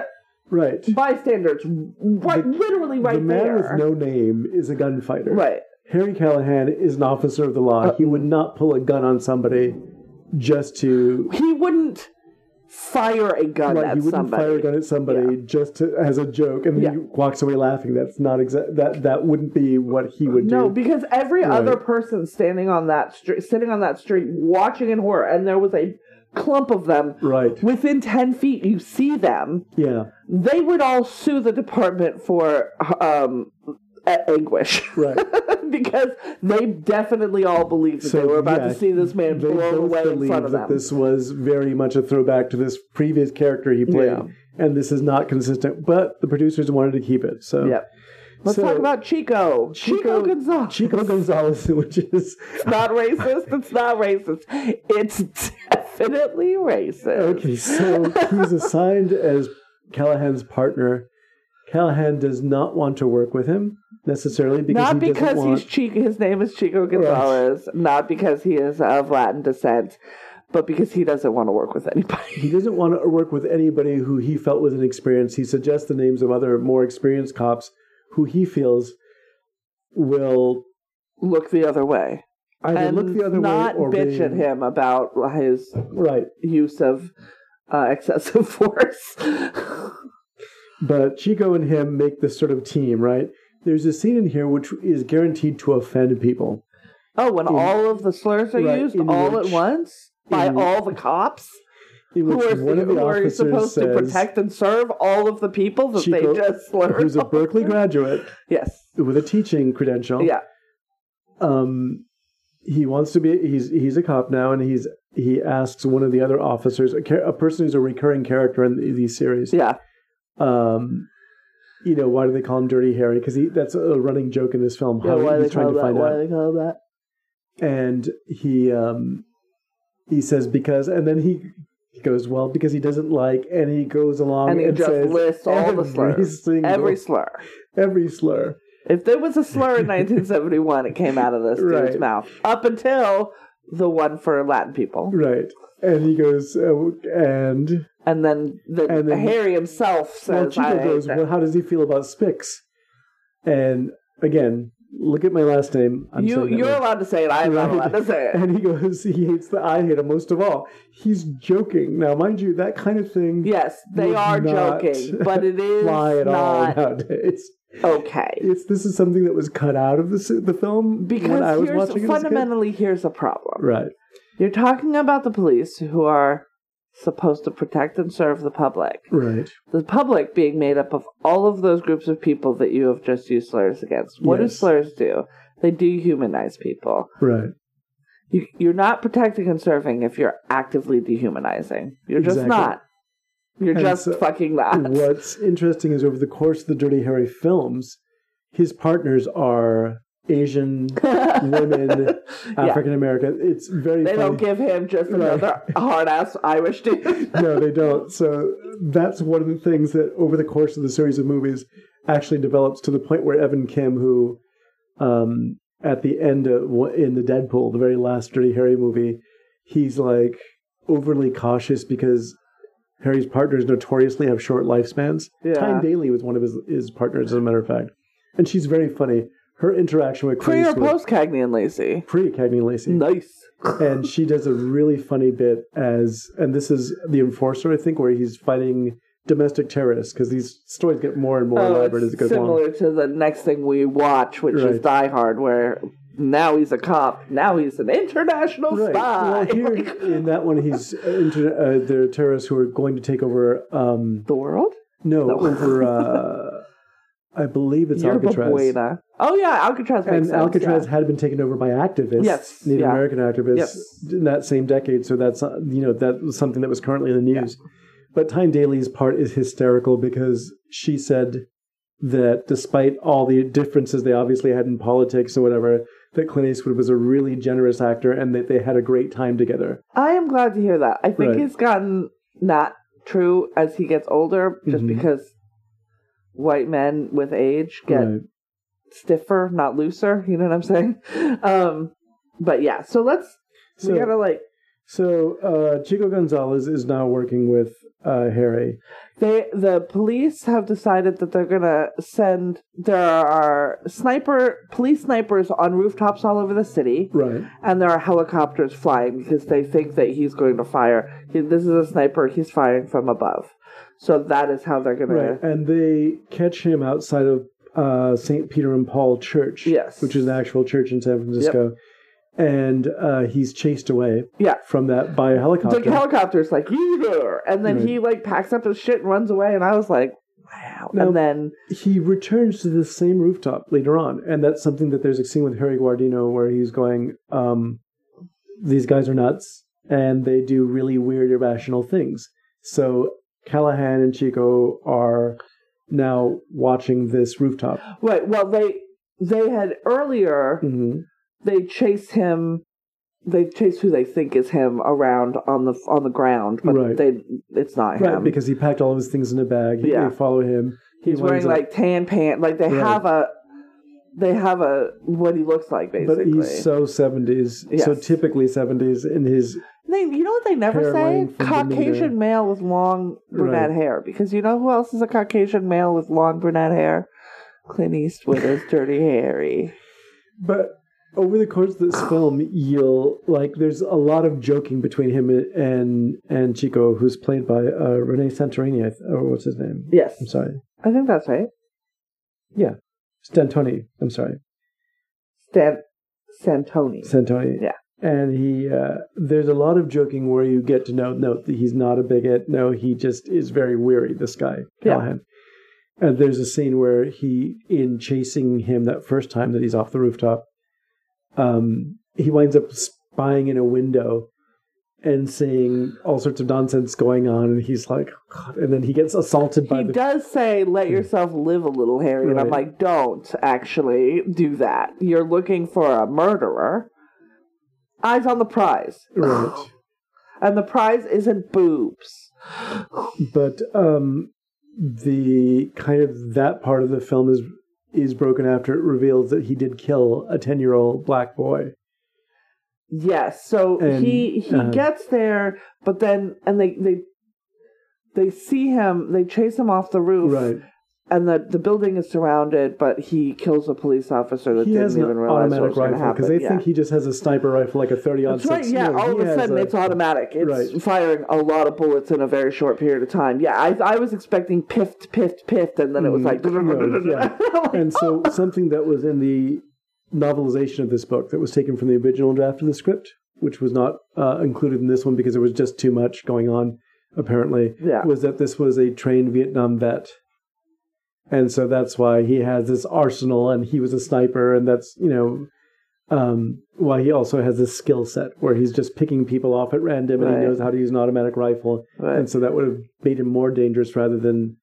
Right. bystanders, right, The- literally right the man there. with no name is a gunfighter. right. Harry Callahan is an officer of the law. Uh, he would not pull a gun on somebody just to He wouldn't fire a gun Right, at he wouldn't somebody. fire a gun at somebody just to, as a joke, and then Yeah. he walks away laughing. That's not exact. That that wouldn't be what he would do. No, because every Right. other person standing on that street, sitting on that street, watching in horror, and there was a clump of them right? within ten feet. You see them. Yeah. They would all sue the department for um, anguish Right. <laughs> because they definitely all believed that So, they were about yeah, to see this man blown away in front of that them. this was very much a throwback to this previous character he played, Yeah. and this is not consistent. But the producers wanted to keep it. So Yep. Let's So- talk about Chico. Chico, Chico- Gonzalez. Chico Gonzalez, <laughs> which is It's not racist. It's not racist. It's definitely racist. okay. So he's assigned as Callahan's partner. Callahan does not want to work with him necessarily because not he because want, he's Chico. His name is Chico Gonzalez. Not because he is of Latin descent, but because he doesn't want to work with anybody. He doesn't <laughs> want to work with anybody who he felt was inexperienced. He suggests the names of other more experienced cops who he feels will Look the other way either and look the other not way or bitch be, at him about his Right. use of uh, excessive <laughs> force. But Chico and him make this sort of team, right? There's a scene in here which is guaranteed to offend people. oh, when all of the slurs are right, used all which- at once by in- all the cops. In Who are, one of the who are supposed to says, protect and serve all of the people that Chico, they just slurred? who's a Berkeley graduate <laughs> yes. with a teaching credential. Yeah. um, he wants to be he's he's a cop now and he's he asks one of the other officers a, a person who's a recurring character in the- these series Yeah. um you know why do they call him dirty harry because he that's a running joke in this film Yeah, how why he's they trying call to that? find Why out they call that? and he um he says because and then he he goes well because he doesn't like and he goes along And he just says lists all the every slurs. single- Every slur. every slur If there was a slur in <laughs> 1971, it came out of this dude's mouth. Up until the one for Latin people. right and he goes uh, and And then, the, And then- Harry himself Well, says, Chico I goes, well, how does he feel about Spix? And again, look at my last name. I'm you, you're right. allowed to say it. I'm not allowed to say it. <laughs> And he goes, he hates the I hate him most of all. He's joking. Now, mind you, that kind of thing Yes, they are joking, but it <laughs> is fly at all not nowadays. Okay. It's this is something that was cut out of the the film Because when I was watching it as a kid. fundamentally, here's a problem. Right. You're talking about the police who are supposed to protect and serve the public. Right. The public being made up of all of those groups of people that you have just used slurs against. What do slurs do? They dehumanize people. Right. You, you're not protecting and serving if you're actively dehumanizing. You're just not. You're And just so- fucking not. <laughs> What's interesting is over the course of the Dirty Harry films, his partners are Asian <laughs> women, African American. It's very They funny. don't give him just another <laughs> hard ass Irish dude. no, they don't. So that's one of the things that over the course of the series of movies actually develops to the point where Evan Kim, who um, at the end of, in the Dead Pool, the very last Dirty Harry movie, he's like overly cautious because Harry's partners notoriously have short lifespans. Yeah. Tyne Daly was one of his, his partners, as a matter of fact, and she's very funny. Her interaction with Pre or post Cagney and Lacey? pre Cagney and Lacey Nice. <laughs> and she does a really funny bit as and this is the enforcer i think where he's fighting domestic terrorists because these stories get more and more Oh, elaborate as it goes similar along. to the next thing we watch, which is Die Hard, where now he's a cop, now he's an international Right. spy. Well, here <laughs> Like, in that one, he's uh, into uh, the terrorists who are going to take over. Um, the world? no, No. over. <laughs> Uh, I believe it's Yerba Alcatraz. Buena. Oh yeah, Alcatraz and sense. Alcatraz yeah. had been taken over by activists, Yes, Native yeah. American activists, Yes. in that same decade. So that's uh, you know that was something that was currently in the news. But Tyne Daly's part is hysterical because she said that despite all the differences they obviously had in politics or whatever, that Clint Eastwood was a really generous actor and that they had a great time together. I am glad to hear that. I think Right. it's gotten not true as he gets older, just Mhm. because white men with age get Right. stiffer, not looser. You know what I'm saying? <laughs> Um, but yeah, so let's So, we gotta like so uh, Chico Gonzalez is now working with uh, Harry. they the police have decided that they're gonna send there are sniper police snipers on rooftops all over the city Right. and there are helicopters flying because they think that he's going to fire he, this is a sniper he's firing from above so that is how they're gonna Right, and they catch him outside of uh, St. Peter and Paul Church, Yes. which is an actual church in San Francisco, and uh, he's chased away yeah from that by a helicopter. the helicopter's like either and then Right. he like packs up his shit and runs away and i was like wow Now- and then he returns to the same rooftop later on, and that's something that there's a scene with Harry Guardino where he's going, um, "These guys are nuts, and they do really weird, irrational things." So Callahan and Chico are now watching this rooftop. Right. Well, they they had earlier hmm they chase him. They chase who they think is him around on the on the ground, but Right. they it's not Right, him. because he packed all of his things in a bag. Yeah. They follow him. He He's wearing up- like tan pants. Like they Right. have a they have a what he looks like basically. but he's so seventies, so typically seventies in his. they, you know what they never say? Caucasian male with long brunette Right. hair. Because you know who else is a Caucasian male with long brunette hair? Clint Eastwood is Dirty Harry. But over the course of this film, you'll like. There's a lot of joking between him and and Chico, who's played by uh, Renee Santorini. Or what's his name? Yes, I'm sorry. I think that's right. Yeah, Stantoni. I'm sorry. Stan Santoni. Santoni. Yeah. And he, uh, there's a lot of joking where you get to know, no, that he's not a bigot. No, he just is very weary, this guy, Yeah. And there's a scene where he, in chasing him that first time that he's off the rooftop, um, he winds up spying in a window and seeing all sorts of nonsense going on. And he's like, God. And then he gets assaulted by He the. does say, let yourself live a little, Harry. And I'm like, don't actually do that. You're looking for a murderer. Eyes on the prize. Right. <sighs> And the prize isn't boobs. but um, the kind of that part of the film is is broken after it reveals that he did kill a ten year old black boy. Yes. So And, he he uh, gets there, but then and they they they see him. They chase him off the roof, Right. And the the building is surrounded. But he kills a police officer that He didn't has an even realize what automatic was going to rifle happen. because they yeah. think he just has a sniper rifle like a thirty on That's right. Yeah, No, all of a sudden a- it's automatic. It's Right. firing a lot of bullets in a very short period of time. Yeah, I I was expecting piffed, piffed, piffed, and then it was like, Mm. Like, <laughs> <laughs> and so something that was in the novelization of this book that was taken from the original draft of the script, which was not uh, included in this one because there was just too much going on, apparently, Yeah. was that this was a trained Vietnam vet. And so that's why he has this arsenal and he was a sniper, and that's, you know, um, why he also has this skill set where he's just picking people off at random and Right. he knows how to use an automatic rifle. Right. And so that would have made him more dangerous rather than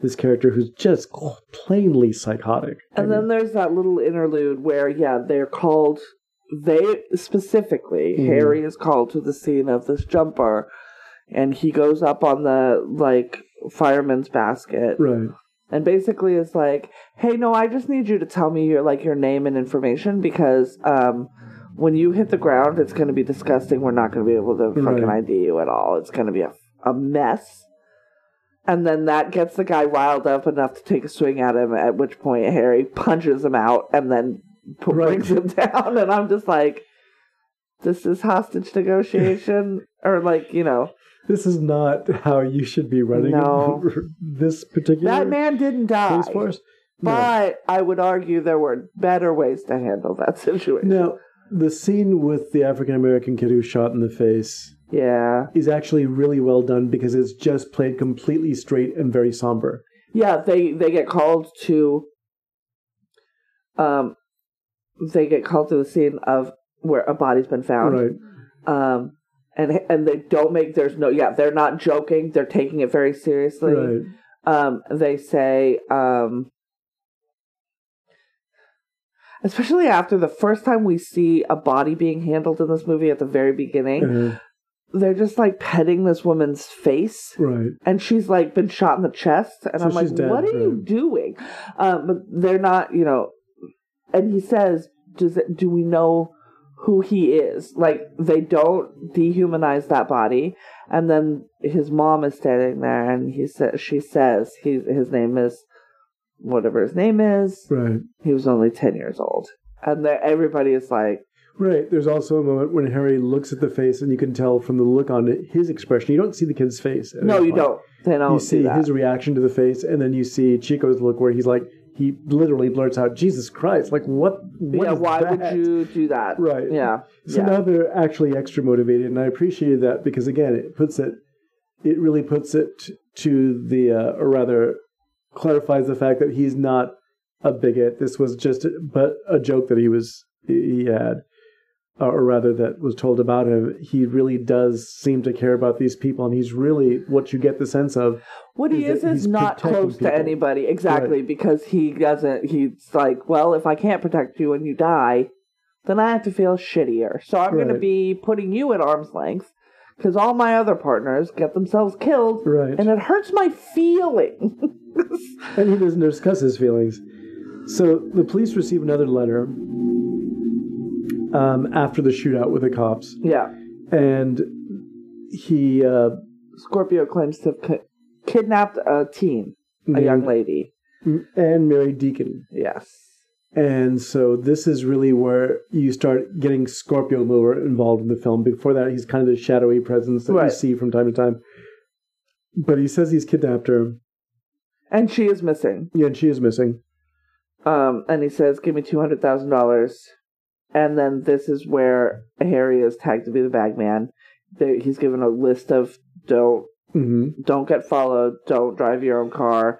this character who's just plainly psychotic. I And mean, then there's that little interlude where, yeah, they're called. They specifically, Mhm. Harry is called to the scene of this jumper, and he goes up on the like fireman's basket, right. And basically is like, "Hey, no, I just need you to tell me your like your name and information because um, when you hit the ground, it's going to be disgusting. We're not going to be able to fucking Right. ID you at all. It's going to be a, a mess." And then that gets the guy riled up enough to take a swing at him. At which point Harry punches him out and then p- Right. brings him <laughs> down. And I'm just like, "This is hostage negotiation, or like you know." This is not how you should be running No. <laughs> this particular That man didn't die. police force. No. But I would argue there were better ways to handle that <laughs> situation. Now, the scene with the African American kid who was shot in the face Yeah. is actually really well done because it's just played completely straight and very somber. Yeah, they they get called to um they get called to the scene of where a body's been found. Right. Um and and they don't make there's no yeah, they're not joking, they're taking it very seriously. Right. Um they say um especially after the first time we see a body being handled in this movie at the very beginning, Uh, they're just like petting this woman's face right. and she's like been shot in the chest and So i'm like dead, what are you doing um but they're not you know and he says does it, do we know who he is like they don't dehumanize that body and then his mom is standing there and he says she says he his name is whatever his name is Right. he was only 10 years old and there everybody is like Right. There's also a moment when Harry looks at the face, and you can tell from the look on it, his expression. You don't see the kid's face. no you point. don't they don't You see do his reaction to the face, and then you see Chico's look where he's like, he literally blurts out, "Jesus Christ! Like what? what yeah why that?" would you do that Right. yeah So yeah. now they're actually extra motivated, and I appreciated that because again, it puts it, it really puts it to the, uh, or rather, clarifies the fact that he's not a bigot. This was just, but a joke that he was he had, Uh, or rather that was told about him. He really does seem to care about these people, and he's really what you get the sense of. What he is is is not close people. to anybody exactly because he doesn't. He's like, well, if I can't protect you and you die, then I have to feel shittier. So I'm going to be putting you at arm's length because all my other partners get themselves killed, Right. and it hurts my feelings. and he doesn't discuss his feelings. So the police receive another letter um, after the shootout with the cops, yeah, and he uh, Scorpio claims to have ki- kidnapped a teen, a young lady. and Mary Deacon. Yes. And so this is really where you start getting Scorpio more involved in the film. Before that, he's kind of the shadowy presence that you see from time to time. But he says he's kidnapped her. And she is missing. Yeah, and she is missing. Um, and he says, "Give me two hundred thousand dollars." And then this is where Harry is tagged to be the bag man. He's given a list of don't hmm don't get followed, don't drive your own car,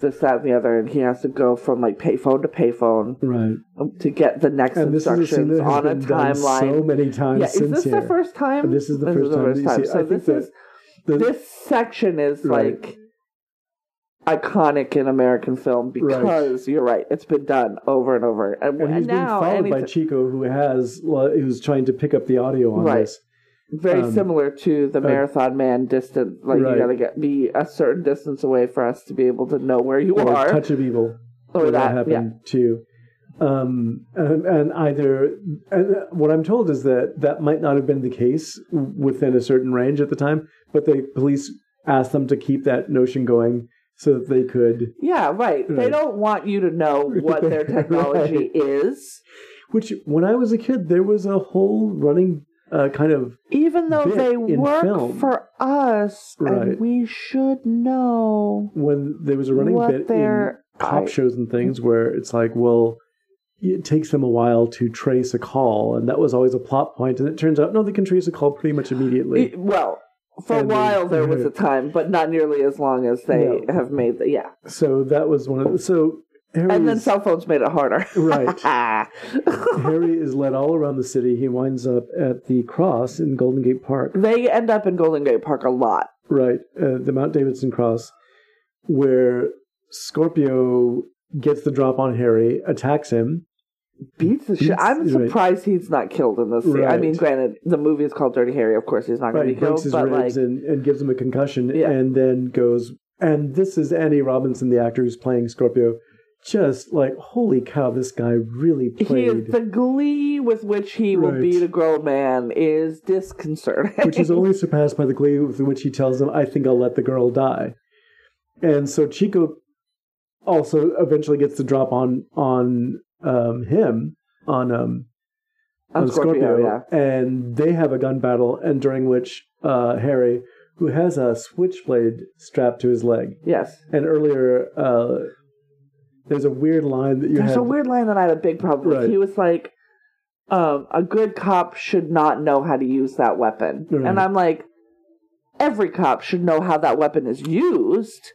this, that, and the other, and he has to go from like payphone to payphone Right. to get the next And this is a instructions has on a timeline. so many times yeah, is this here. the first time? This is the first time that you see- So this is The- this section is Right. like iconic in American film because you're right, it's been done over and over. And, and he's being followed by Chico, who has who's trying to pick up the audio on Right. this. very um, similar to the marathon man distance. Like Right. you gotta get be a certain distance away for us to be able to know where you Or are. Touch of Evil. or where that, happened yeah. too. Um, and, and either, and what I'm told is that that might not have been the case within a certain range at the time, but the police asked them to keep that notion going so that they could, Yeah, right. They don't want you to know <laughs> what their technology Right. is, which when I was a kid, there was a whole running uh, kind of, even though they work film. for us, Right. and we should know when there was a running bit in cop I- shows and things where it's like, well, it takes them a while to trace a call, and that was always a plot point. And it turns out, no, they can trace a call pretty much immediately. Well, for a And they- while there was a time, but not nearly as long as they No. have made. The, yeah, So that was one of the, so Harry and then is, cell phones made it harder. Right. <laughs> Harry is led all around the city. He winds up at the cross in Golden Gate Park, they end up in Golden Gate Park a lot. right, uh, the Mount Davidson cross, where Scorpio gets the drop on Harry, attacks him. Beats the shit. I'm right. surprised he's not killed in this. scene. I mean, granted, the movie is called Dirty Harry. Of course, he's not going Right, to be breaks killed. his But like, and, and gives him a concussion, Yeah. and then goes. And this is Andy Robinson, the actor who's playing Scorpio. Just like, holy cow, this guy really played. is the glee with which he will Right. beat a grown man is disconcerting. which is only <laughs> surpassed by the glee with which he tells them, "I think I'll let the girl die." And so Chico also eventually gets the drop on on um, him on um, On Scorpio, yeah. and they have a gun battle, and during which uh, Harry, who has a switchblade strapped to his leg. Yes. And earlier, uh, there's a weird line that you There's had. a weird line that I had a big problem with. Right. He was like, um, a good cop should not know how to use that weapon. Right. And I'm like, every cop should know how that weapon is used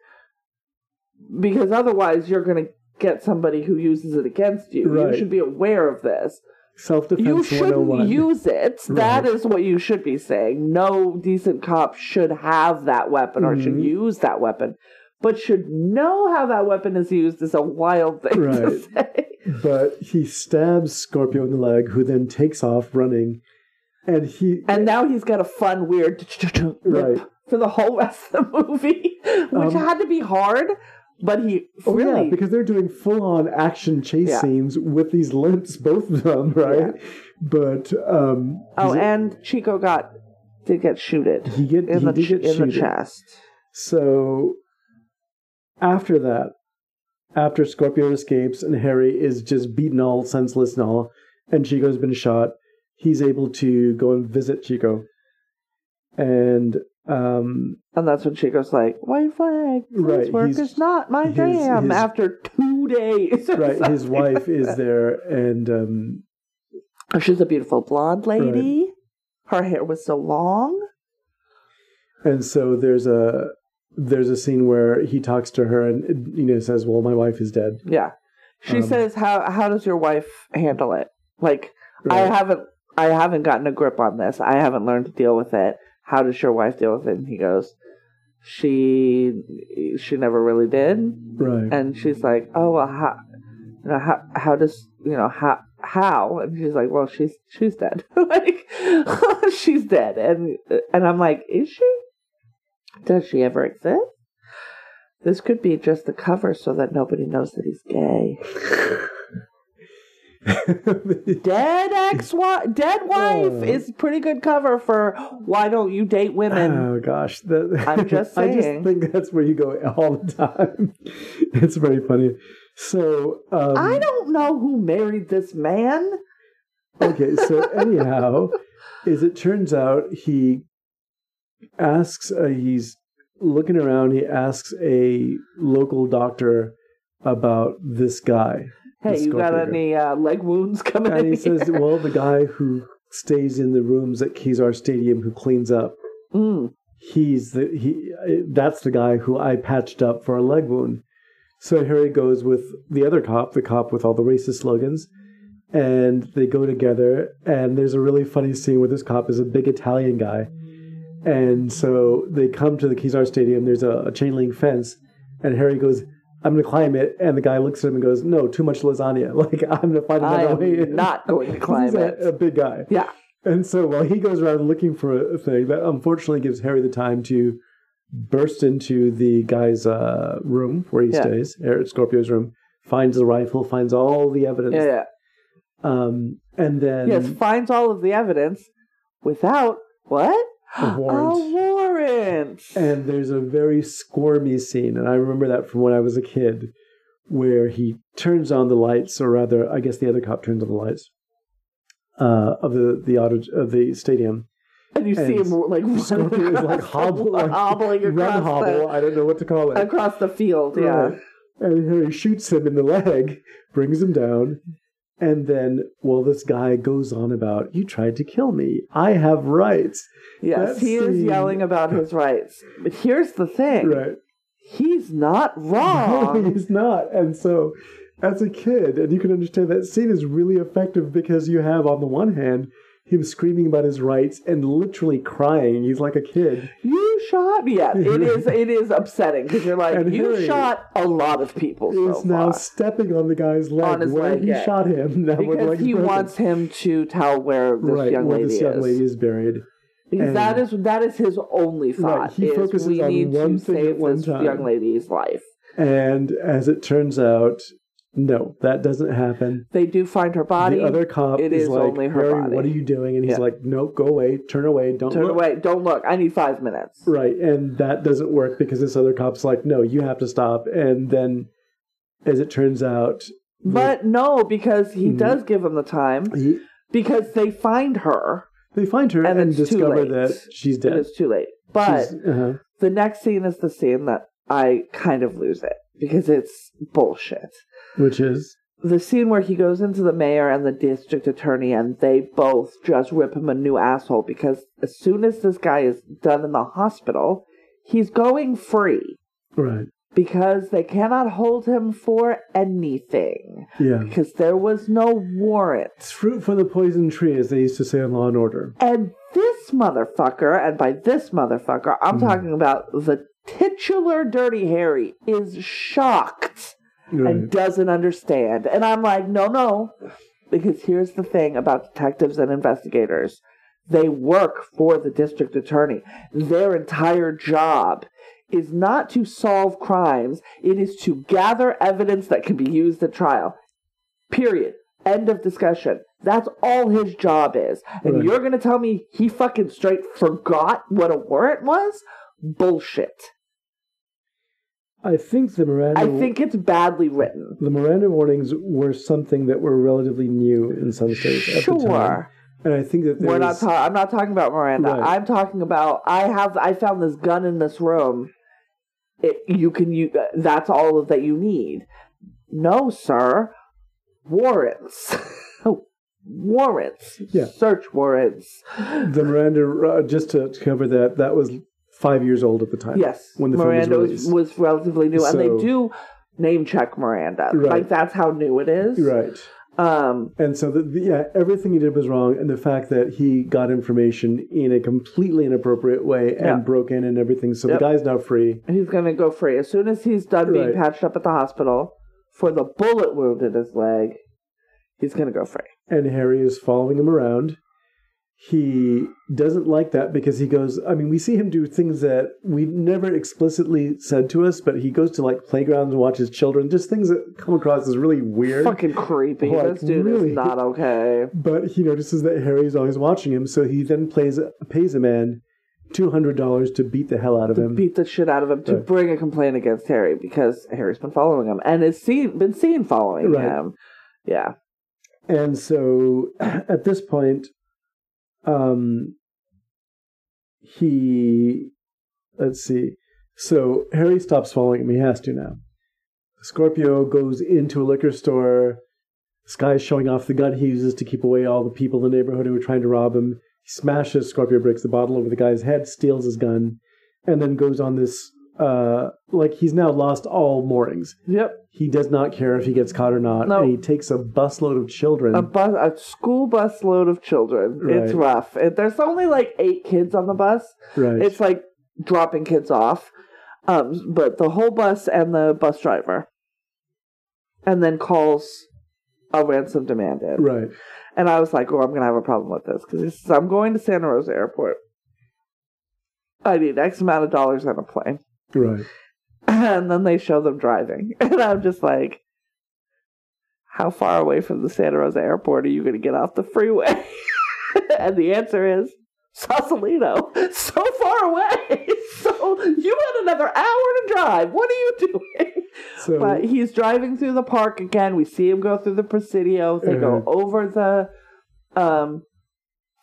because otherwise you're going to get somebody who uses it against you. Right. You should be aware of this. Self-defense You shouldn't use it. That Right. is what you should be saying. No decent cop should have that weapon or should Mhm. use that weapon. But should know how that weapon is used is a wild thing to Right. <laughs> say. but he stabs Scorpio in the leg, who then takes off running, and he And now he's got a fun, weird Right. <laughs> for the whole rest of the movie, <laughs> which Um, had to be hard. But he Oh really, yeah, because they're doing full-on action chase Yeah. scenes with these limps, both of them, <laughs> right? But um, oh, and Chico got did get shooted he get in he the ch- get in the chest. So after that, after Scorpio escapes and Harry is just beaten all senseless and all, and Chico's been shot, he's able to go and visit Chico. And um, And that's when Chico's like, "White flag, this Right, work is not my his- jam." his- After two days, <laughs> right, his wife like is there, and um, Oh, she's a beautiful blonde lady. Her hair was so long. and so there's a there's a scene where he talks to her and you know says, "Well, my wife is dead." Yeah, she Um, says, "How how does your wife handle it?" Like, I haven't I haven't gotten a grip on this. I haven't learned to deal with it. How does your wife deal with it? And he goes, "She she never really did." Right. And she's like, "Oh well, how you know how how does you know how." How and she's like, well, she's she's dead. <laughs> like, <laughs> she's dead, and and I'm like, is she? Does she ever exist? This could be just the cover so that nobody knows that he's gay. <laughs> <laughs> Dead ex <laughs> wife, dead wife Oh. is pretty good cover for why don't you date women? Oh gosh, that, I'm <laughs> just saying. I just think that's where you go all the time. it's very funny. So um, I don't know who married this man. okay. So anyhow, is it turns out he asks. Uh, he's looking around. He asks a local doctor about this guy, Hey, you got Scorpio. any uh, leg wounds coming and he says, here? "Well, the guy who stays in the rooms at Kezar Stadium who cleans up." Mm, he's the he that's the guy who I patched up for a leg wound. So Harry goes with the other cop, the cop with all the racist slogans, and they go together. And there's a really funny scene where this cop is a big Italian guy, and so they come to the Kezar Stadium. There's a, a chain link fence, and Harry goes. I'm gonna climb it, and the guy looks at him and goes, "No, too much lasagna. <laughs> Like I'm gonna find I another way." in." am not going to <laughs> climb He's a, it. a big guy. Yeah, And so while he goes around looking for a thing, that unfortunately gives Harry the time to burst into the guy's uh, room where he Yeah. stays, Eric Scorpio's room, finds the rifle, finds all the evidence, yeah, yeah. um, and then Yes, finds all of the evidence without what? A warrant. <gasps> A warrant. And there's a very squirmy scene, and I remember that from when I was a kid, where he turns on the lights, or rather, I guess the other cop turns on the lights uh, of the the auto of the stadium. And you see him like running <laughs> Scorpio is like <laughs> across the- hobble, like, hobbling run across hobble. I don't know what to call the it. across the field. Yeah. Right. And Harry shoots him in the leg, brings him down, and then, well, this guy goes on about, You tried to kill me. I have rights. Yes, That he is yelling about his rights. But here's the thing: Right. he's not wrong. No, <laughs> he's not. And so, as a kid, and you can understand that scene is really effective because you have, on the one hand, him screaming about his rights and literally crying. He's like a kid. you shot me. Yeah, it is. It is upsetting because you're like, And you Harry shot a lot of people so He's now stepping on the guy's leg On his where leg, he yeah. shot him. <laughs> Now because he broken. wants him to tell where this right, young where lady this young is. lady is buried. Because and- that is that is his only thought. he is focuses we on need one to thing at save one this time. young lady's life. And as it turns out, no, that doesn't happen. They do find her body. the other cop it is, is like, only her body." what are you doing? And he's Yeah. like, no, go away, turn away, don't Turn look. away. Don't look. I need five minutes. Right, and that doesn't work because this other cop's like, no, you have to stop. And then, as it turns out, But no, because he Mhm. does give him the time. he, Because they find her. they find her And and, discover that she's dead. It's too late. But uh-huh. the next scene is the scene that I kind of lose it because it's bullshit. Which is The scene where he goes into the mayor and the district attorney and they both just rip him a new asshole because as soon as this guy is done in the hospital, he's going free right. because they cannot hold him for anything Yeah. because there was no warrant. It's fruit from the poison tree, as they used to say on Law and Order. And this motherfucker, and by this motherfucker, I'm Mhm. talking about the titular Dirty Harry, is shocked Right. and doesn't understand. And I'm like, no, no. Because here's the thing about detectives and investigators they work for the district attorney. Their entire job is not to solve crimes, it is to gather evidence that can be used at trial. Period. End of discussion. That's all his job is. And Right. you're going to tell me he fucking straight forgot what a warrant was? Bullshit. I think the Miranda. I think it's badly written. the Miranda warnings were something that were relatively new in some states at the time. Sure. And I think that We're not. Ta- I'm not talking about Miranda. Right. I'm talking about. I have. I found this gun in this room. It, you can. You. That's all that you need. No, sir. Warrants. <laughs> warrants. Yeah. Search warrants. the Miranda. Uh, just to cover that, that was five years old at the time. Yes. when the film was Miranda was, released. was relatively new, and they do name check Miranda. Right. Like that's how new it is. Right. Um. And so, the, the, yeah, everything he did was wrong, and the fact that he got information in a completely inappropriate way and Yeah. broke in and everything. So Yep. the guy's now free. He's gonna go free as soon as he's done being patched up at the hospital for the bullet wound in his leg. He's gonna go free. and Harry is following him around. He doesn't like that because he goes. I mean, we see him do things that we never explicitly said to us, but he goes to like playgrounds and watches children, just things that come across as really weird. Fucking creepy. Like, this dude really? is not okay. But he notices that Harry's always watching him, so he then plays pays a man two hundred dollars to beat the hell out of him. Beat the shit out of him to Right. bring a complaint against Harry because Harry's been following him and is seen been seen following Right. him. Yeah. And so <clears throat> at this point, um, he, let's see. So Harry stops following him. He has to now. Scorpio goes into a liquor store. This guy's showing off the gun he uses to keep away all the people in the neighborhood who are trying to rob him. He smashes, Scorpio breaks the bottle over the guy's head, steals his gun, and then goes on this, uh, like he's now lost all moorings. Yep. He does not care if he gets caught or not. No. And he takes a busload of children. A bus, a school bus load of children. It's rough. It, there's only like eight kids on the bus. right. It's like dropping kids off. Um, but the whole bus and the bus driver, and then calls a ransom demanded. right. And I was like, oh, I'm going to have a problem with this because I'm going to Santa Rosa Airport. I need X amount of dollars on a plane. Right. <laughs> And then they show them driving. <laughs> And I'm just like, how far away from the Santa Rosa Airport are you going to get off the freeway? <laughs> and the answer is Sausalito. So far away. So you had another hour to drive. What are you doing? So But he's driving through the park again. We see him go through the Presidio. They go Uh-huh. over the um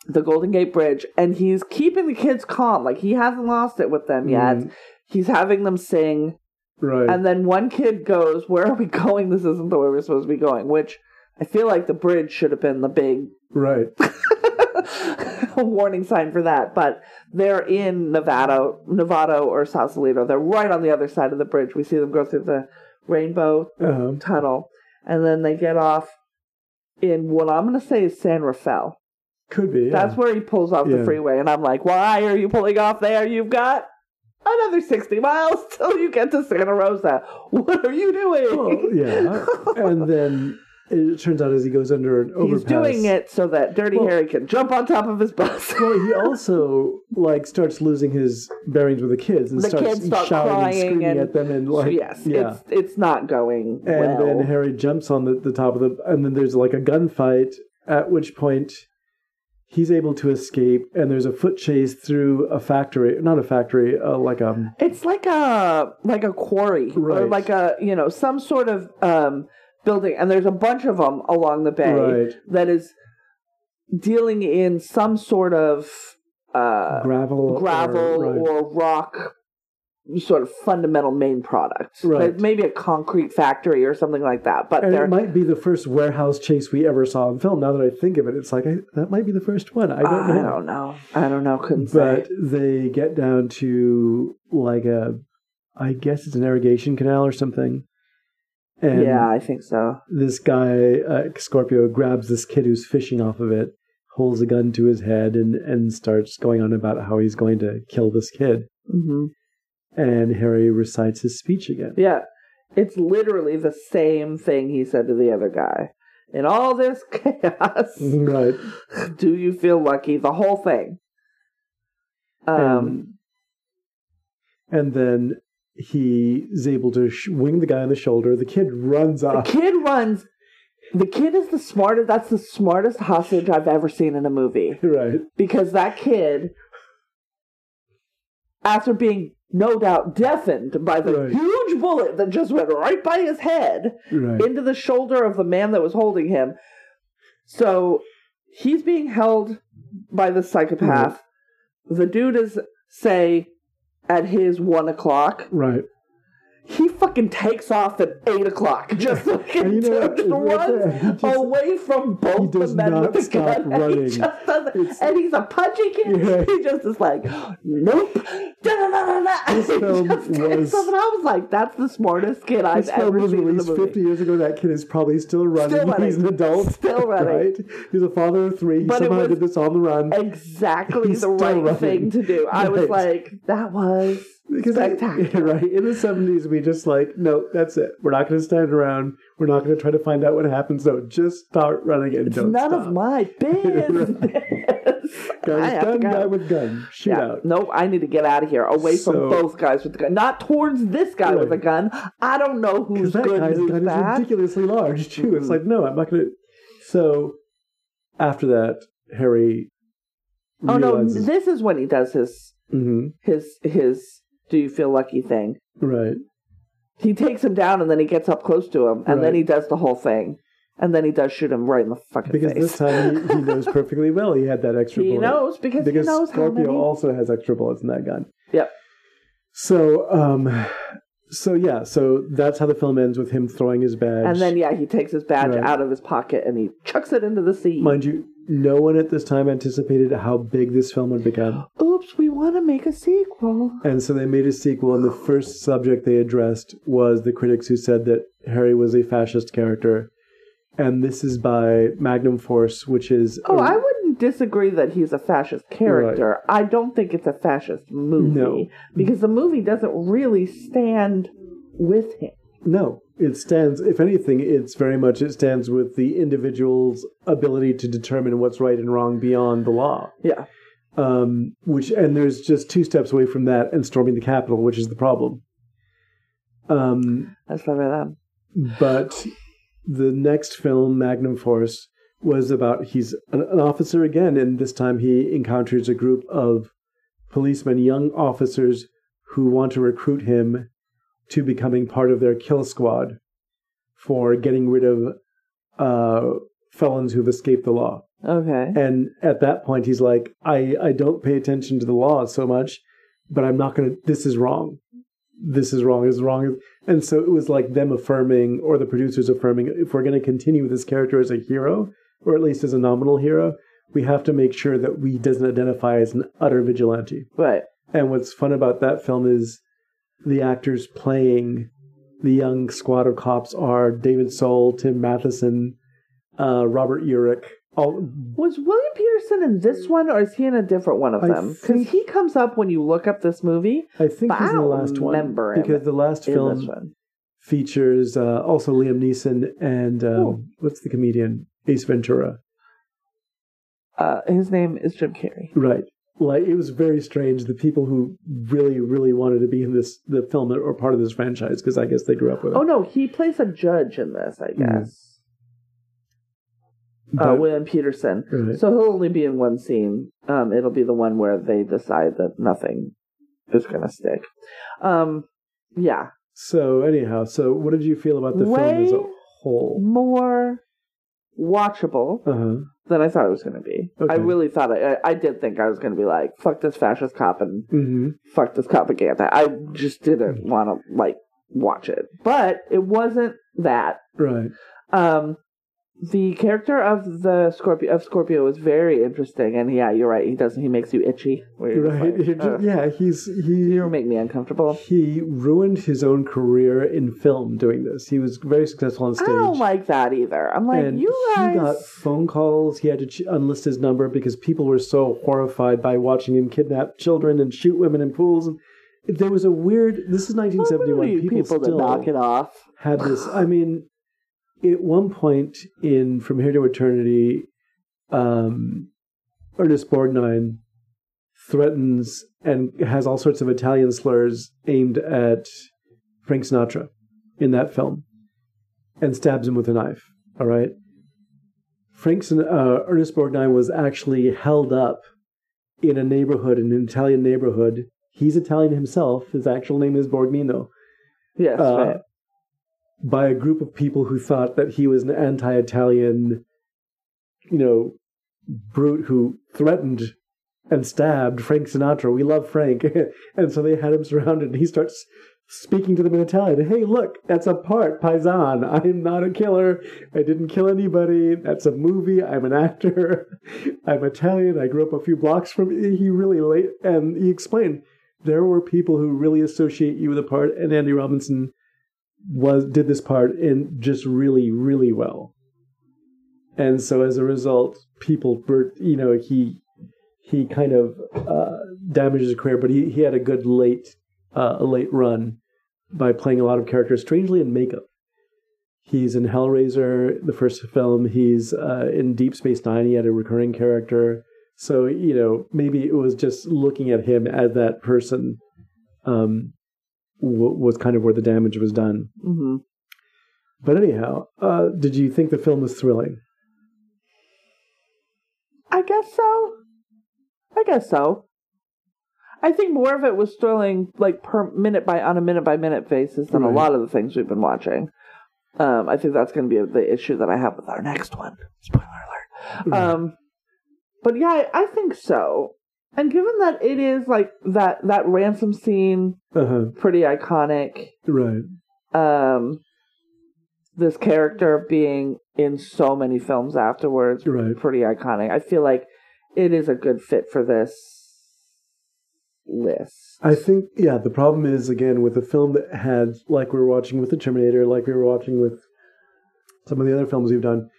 the Golden Gate Bridge, and he's keeping the kids calm. Like he hasn't lost it with them yet. Mm. He's having them sing, right. and then one kid goes, "Where are we <laughs> going? This isn't the way we're supposed to be going." Which I feel like the bridge should have been the big right. <laughs> warning sign for that. But they're in Nevada, Nevada or Sausalito. They're right on the other side of the bridge. We see them go through the Rainbow Uh-huh. tunnel, and then they get off in what I'm going to say is San Rafael. Could be. Yeah. That's where he pulls off the freeway, and I'm like, why are you pulling off there? You've got another 60 miles till you get to Santa Rosa. What are you doing? Well, yeah. and then it turns out as he goes under an overpass. He's doing it so that Dirty Well- Harry can jump on top of his bus. Well, he <laughs> also like starts losing his bearings with the kids and The starts kids start shouting and screaming and- at them and like yes, yeah. it's it's not going and well. then Harry jumps on the, the top of the and then there's like a gunfight at which point he's able to escape and there's a foot chase through a factory not a factory uh, like a It's like a like a quarry or like a you know some sort of um, building, and there's a bunch of them along the bay Right. that is dealing in some sort of uh, gravel, gravel or, right. or rock sort of fundamental main product. Right. Like maybe a concrete factory or something like that. But and it might be the first warehouse chase we ever saw in film. Now that I think of it, it's like I, that might be the first one. I don't I know. don't know. I don't know. Couldn't but say. they get down to like a, I guess it's an irrigation canal or something. And yeah, I think so. this guy, uh, Scorpio, grabs this kid who's fishing off of it, holds a gun to his head, and, and starts going on about how he's going to kill this kid. hmm And Harry recites his speech again. Yeah, it's literally the same thing he said to the other guy. In all this <laughs> chaos, Right. do you feel lucky? The whole thing. Um, And then he is able to sh- wing the guy on the shoulder. The kid runs off. the kid runs. The kid is the smartest. That's the smartest hostage I've ever seen in a movie. <laughs> Right. because that kid, after being no doubt deafened by the Right. huge bullet that just went right by his head Right. into the shoulder of the man that was holding him, so he's being held by the psychopath. The dude is, say, at his one o'clock. Right. He fucking takes off at eight o'clock. Just <laughs> And you know just runs just- away from both the men with the stop gun. And running. he just doesn't, It's- and he's a punchy kid. Yeah. He just is like, nope. Da-da-da-da-da. <laughs> This film just was- and I was like, that's the smartest kid I've ever was seen in the released movie. 50 years ago. That kid is probably still running. Still running. He's an adult. Still <laughs> running. Right? He's a father of three. He But somehow did this on the run. Exactly He's the right running. thing to do. I was like, that was Because I- <laughs> right in the seventies, we just like no, that's it. We're not going to stand around. We're not going to try to find out what happens. No, just start running and It's none stop. of my <laughs> business. Guys, <laughs> I have to gun, go. guy with gun, shoot Yeah. out. Nope, I need to get out of here, away So- from both guys with the gun. Not towards this guy with a gun. I don't know who's that good guy's who's gun is ridiculously large too. It's Mhm. like no, I'm not going to. So after that, Harry. Oh no, this is when he does his Mhm, his his do you feel lucky thing. right. He takes him down and then he gets up close to him and then he does the whole thing. And then he does shoot him right in the fucking Because face. this time he, he knows <laughs> perfectly well he had that extra he bullet. knows because, because he knows Scorpio how many. also has extra bullets in that gun. Yep. So, um, so yeah, so that's how the film ends with him throwing his badge. And then yeah, he takes his badge Right. out of his pocket and he chucks it into the sea. mind you, no one at this time anticipated how big this film would become, Oops, we want to make a sequel. and so they made a sequel. And the first subject they addressed was the critics who said that Harry was a fascist character. And this is by Magnum Force, which is Oh, a- I wouldn't disagree that he's a fascist character. I don't think it's a fascist movie No. because the movie doesn't really stand with him. No, it stands. If anything, it's very much it stands with the individual's ability to determine what's right and wrong beyond the law. Yeah. Um, which and there's just two steps away from that and storming the Capitol, which is the problem. Um, That's not them. but the next film, Magnum Force, was about he's an, an officer again, and this time he encounters a group of policemen, young officers who want to recruit him to becoming part of their kill squad for getting rid of uh, felons who've escaped the law. Okay. And at that point, he's like, I, I don't pay attention to the law so much, but I'm not going to, this is wrong. This is wrong, this is wrong. And so it was like them affirming, or the producers affirming, if we're going to continue with this character as a hero, or at least as a nominal hero, we have to make sure that we doesn't identify as an utter vigilante. Right. And what's fun about that film is the actors playing the young squad of cops are David Soul, Tim Matheson, uh, Robert Urich. Was William Peterson in this one, or is he in a different one of I them? Because he comes up when you look up this movie I think he's in the last one because the last film features uh, also Liam Neeson and um, what's the comedian Ace Ventura. Uh, his name is Jim Carrey. Right. Like it was very strange. The people who really, really wanted to be in this the film or part of this franchise because I guess they grew up with it. Oh no, he plays a judge in this, I Mhm. guess. Uh, But- William Peterson. right. So he'll only be in one scene. Um, it'll be the one where they decide that nothing is gonna stick. Um, yeah, So anyhow, so what did you feel about the film as a whole? more watchable Uh huh. than I thought it was going to be. I really thought I, I, I did think I was going to be like, fuck this fascist cop and Mm-hmm. fuck this propaganda. I just didn't want to like watch it, but it wasn't that. Right. Um, the character of the Scorpio of Scorpio is very interesting, and yeah, you're right. He doesn't. He makes you itchy. Where you're just Right. like, just- "Ugh, yeah. He's he. You make me uncomfortable. He ruined his own career in film doing this. He was very successful on stage. I don't like that either. I'm like, and you guys. he got phone calls. He had to ch- unlist his number because people were so horrified by watching him kidnap children and shoot women in pools. And there was a weird. This is 1971. we People, people to still knock it off. had this. I mean, at one point in From Here to Eternity, um, Ernest Borgnine threatens and has all sorts of Italian slurs aimed at Frank Sinatra in that film and stabs him with a knife. All right. Frank Sin- uh, Ernest Borgnine was actually held up in a neighborhood, in an Italian neighborhood. He's Italian himself. His actual name is Borgnino Yes, uh, right. By a group of people who thought that he was an anti-Italian, you know, brute who threatened and stabbed Frank Sinatra. We love Frank, <laughs> and so they had him surrounded. And he starts speaking to them in Italian. Hey, look, that's a part, paisan. <laughs> I'm not a killer. I didn't kill anybody. That's a movie. I'm an actor. <laughs> I'm Italian. I grew up a few blocks from. He really late, and he explained there were people who really associate you with a part, and Andy Robinson was did this part in just really, really well. And so as a result, people were, you know, he he kind of uh, damaged his career, but he, he had a good late uh, late run by playing a lot of characters, strangely in makeup. He's in Hellraiser, the first film. He's uh, in Deep Space Nine. He had a recurring character. So you know, maybe it was just looking at him as that person um, w- was kind of where the damage was done. hmm But anyhow, uh, did you think the film was thrilling? I guess so. I guess so. I think more of it was thrilling, like per minute by on a minute by minute basis, than a lot of the things we've been watching. Um, I think that's going to be the issue that I have with our next one. Spoiler alert. Um, but yeah, I, I think so. And given that it is like that that ransom scene, Uh-huh. pretty iconic. Right. Um, this character being in so many films afterwards, Right. pretty iconic. I feel like it is a good fit for this list. I think, yeah, the problem is, again, with a film that had, like we were watching with The Terminator, like we were watching with some of the other films we've done,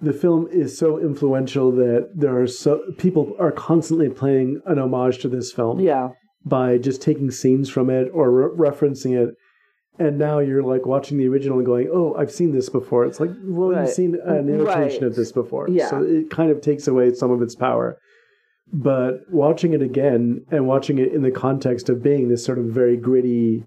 the film is so influential that there are so people are constantly playing an homage to this film Yeah, by just taking scenes from it or re- referencing it. And now you're like watching the original and going, "Oh, I've seen this before." It's like, well, Right. you've seen an imitation Right. of this before, Yeah. so it kind of takes away some of its power. But watching it again and watching it in the context of being this sort of very gritty,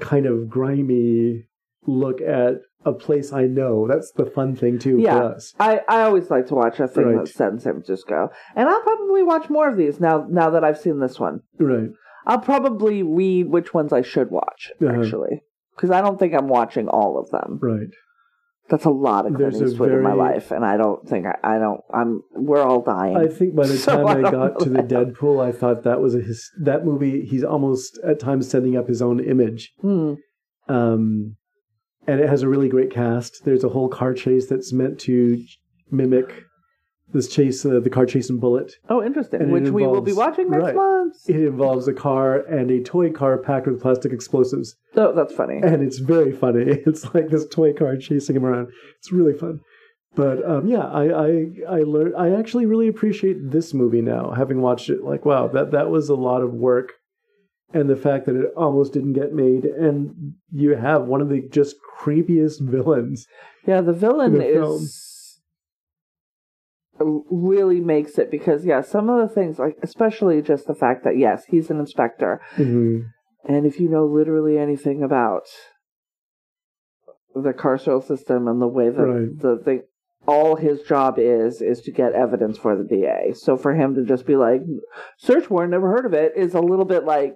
kind of grimy look at a place I know, that's the fun thing too Yeah. for us. I, I always like to watch a thing Right. that's set in San Francisco, and I'll probably watch more of these now. Now that I've seen this one, Right. I'll probably read which ones I should watch Uh-huh. actually, because I don't think I'm watching all of them. Right. That's a lot of Clint There's a Eastwood in my life, and I don't think I, I don't. I'm. We're all dying. I think by the <laughs> So time I I, got to the. Dead Pool, I thought that was a his that movie. He's almost at times setting up his own image, Hmm. um, and it has a really great cast. There's a whole car chase that's meant to mimic this chase, uh, the car chase in Bullitt. Oh, interesting. And Which we will be watching next right. month. It involves a car and a toy car packed with plastic explosives, Oh, that's funny. and it's very funny. <laughs> It's like this toy car chasing him around. It's really fun. But um, yeah, I I I learned. I actually really appreciate this movie now, having watched it. Like, wow, that that was a lot of work, and the fact that it almost didn't get made, and you have one of the just creepiest villains. Yeah, the villain in the film. is really makes it because yeah, some of the things like especially just the fact that yes, he's an inspector, Mm-hmm. and if you know literally anything about the carceral system and the way that Right. the thing all his job is is to get evidence for the DA. So for him to just be like search warrant, never heard of it, is a little bit like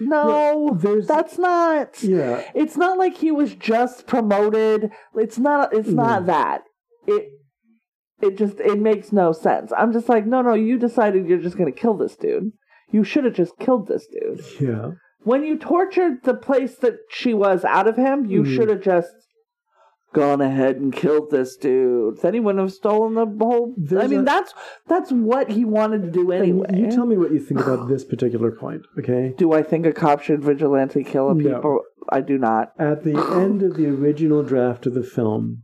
No, there's- that's not. Yeah, It's not like he was just promoted. It's not. It's not that. It. It just. It makes no sense. I'm just like, no, no. You decided you're just gonna kill this dude. You should have just killed this dude. yeah. When you tortured the place that she was out of him, you Mhm. should have just gone ahead and killed this dude. Then he wouldn't have stolen the whole. I mean, a- that's that's what he wanted to do anyway. you tell me what you think about <sighs> this particular point, okay? do I think a cop should vigilante kill a No. people? I do not. At the end of the original draft of the film,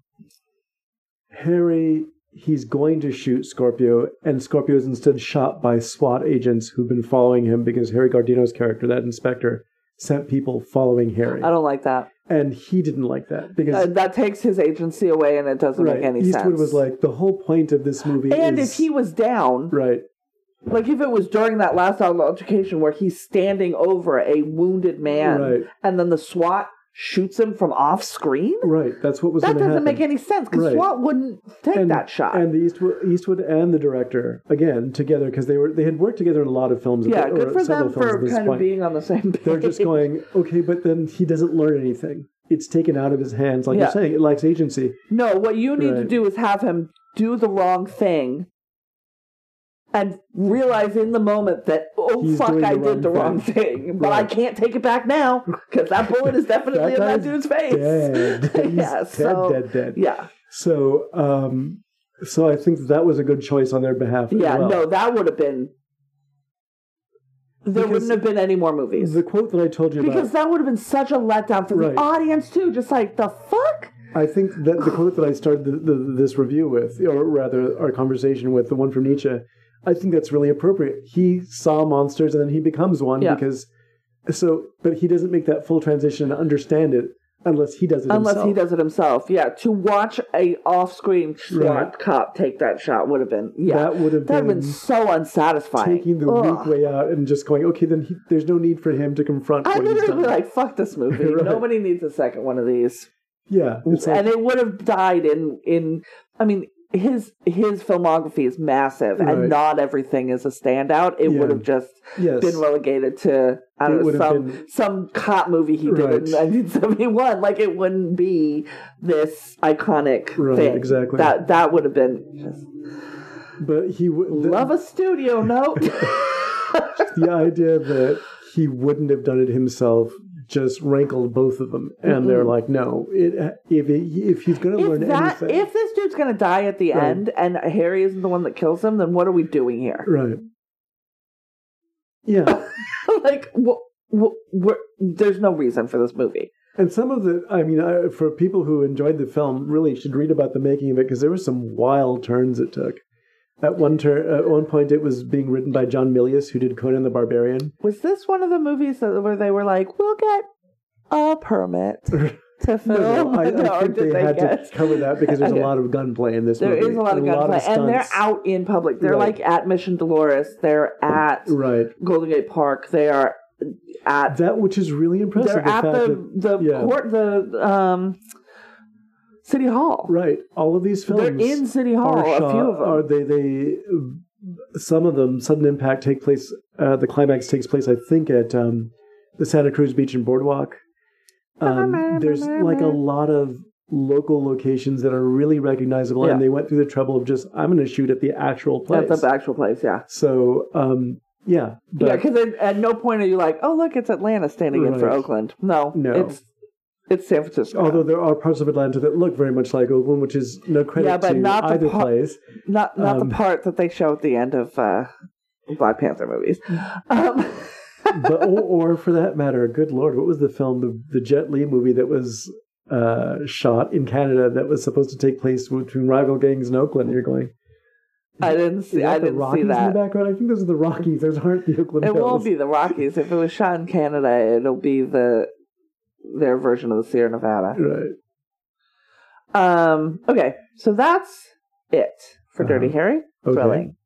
Harry he's going to shoot Scorpio, and Scorpio is instead shot by SWAT agents who've been following him because Harry Guardino's character, that inspector, sent people following Harry, I don't like that. and he didn't like that because Uh, that takes his agency away, and it doesn't right, make any Eastwood sense. was like the whole point of this movie. and is, if he was down, right, like if it was during that last altercation where he's standing over a wounded man, Right. and then the SWAT shoots him from off screen, right, that's what was that doesn't happen. make any sense because Right. SWAT wouldn't take and, that shot. And the Eastwood, Eastwood and the director again together because they were they had worked together in a lot of films. yeah, the- good or for them for kind point. of being on the same page. They're just going okay, but then he doesn't learn anything. It's taken out of his hands, like Yeah. you're saying. It lacks agency. No, what you need to do is have him do the wrong thing and realize in the moment that, oh, He's fuck, I the did the wrong wrong thing. But I can't take it back now because that bullet is definitely in that dude's face. Dead. <laughs> Yeah, dead, so, dead, dead. Yeah, So, um, so I think that was a good choice on their behalf. yeah, well. no, that would have been. There Because wouldn't have been any more movies. The quote that I told you because about, that would have been such a letdown for Right. the audience, too. Just like, the fuck? I think that the quote that I started the, the, this review with, or rather our conversation with, the one from Nietzsche, I think that's really appropriate. He saw monsters and then he becomes one Yeah. because so, but he doesn't make that full transition and understand it unless he does it Unless himself. he does it himself. Yeah, to watch a off-screen SWAT Right. cop take that shot would have been yeah. That would have That been been so unsatisfying. taking the Ugh. weak way out and just going, okay, then he, there's no need for him to confront I what he's literally like fuck this movie. <laughs> Right. Nobody needs a second one of these. yeah, like, and it would have died in in. I mean, his his filmography is massive, Right. and not everything is a standout. It Yeah. would have just yes, been relegated to I don't know some been- some cop movie he did in Right. 1971. Like it wouldn't be this iconic Right, thing. exactly. That that would have been just but he would love a studio note. <laughs> the idea that he wouldn't have done it himself just rankled both of them, and mm-hmm. they're like, no, it, if it, if he's going to learn that anything, if this dude's gonna die at the Right. end and Harry isn't the one that kills him, then what are we doing here? right, yeah. <laughs> like, wh- wh- there's no reason for this movie. And some of the, I mean, I, for people who enjoyed the film, really should read about the making of it because there were some wild turns it took. At one turn, at one point, it was being written by John Milius, who did Conan the Barbarian. Was this one of the movies that, where they were like, "We'll get a permit <laughs> to film"? No, no, I, <laughs> No, I think did they had get- to cover that because there's Okay. a lot of gunplay in this There movie. is a lot of gunplay, and they're out in public. They're Right. like at Mission Dolores. They're at Right. Golden Gate Park. They are at. That which is really impressive. They're the at the the yeah. court the um city hall. right, all of these films They're in City Hall. are A few of them. Are they? They some of them sudden impact take place. Uh, the climax takes place, I think, at um, the Santa Cruz Beach and Boardwalk. Um, there's like a lot of local locations that are really recognizable, Yeah. and they went through the trouble of just I'm going to shoot at the actual place. At the actual place, yeah. So um, yeah, but yeah, because at no point are you like, oh, look, it's Atlanta standing in for Oakland. No, No. it's it's San Francisco. although there are parts of Atlanta that look very much like Oakland, which is no credit Yeah, but to not the either par- place. not not um, the part that they show at the end of uh, Black Panther movies. Um, <laughs> but or, or for that matter, good lord, what was the film, the, the Jet Li movie that was uh, shot in Canada that was supposed to take place between rival gangs in Oakland? You're going, I didn't see. that I didn't Rockies see in that. the background? I think those are the Rockies. Those aren't the Oakland It Hills. won't be the Rockies. If it was shot in Canada, it'll be the their version of the Sierra Nevada. Right. Um. Okay, so that's it for Uh-huh. Dirty Harry. Okay. Thrilling,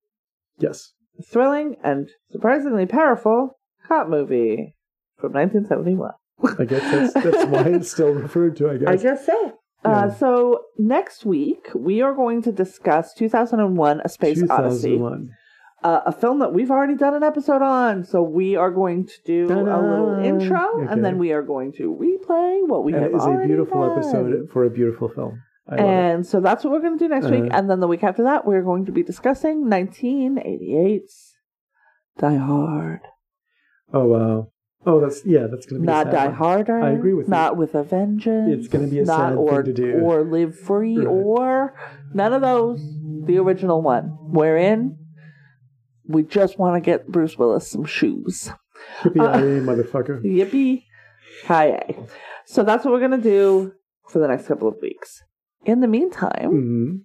Yes. thrilling, and surprisingly powerful cop movie from 1971. I guess that's, that's why it's still <laughs> referred to, I guess. I guess so. Yeah. Uh, so next week we are going to discuss 2001: A Space Odyssey. 2001. uh, a film that we've already done an episode on. So we are going to do a little intro, Okay. and then we are going to replay what we And have it is a beautiful done. episode for a beautiful film. I. And so that's what we're going to do next week. Uh-huh. And then the week after that, we're going to be discussing 1988's Die Hard. Oh wow. Oh, that's yeah. That's gonna be a Not Die. Harder. I agree with you. Not with a vengeance. It's gonna be a not sad or, thing to do. Or Live Free Right. or none of those. The original one. Wherein we just want to get Bruce Willis some shoes. <laughs> Yippee-ki-yay, motherfucker. Yippee! Hi. So that's what we're going to do for the next couple of weeks. In the meantime, hmm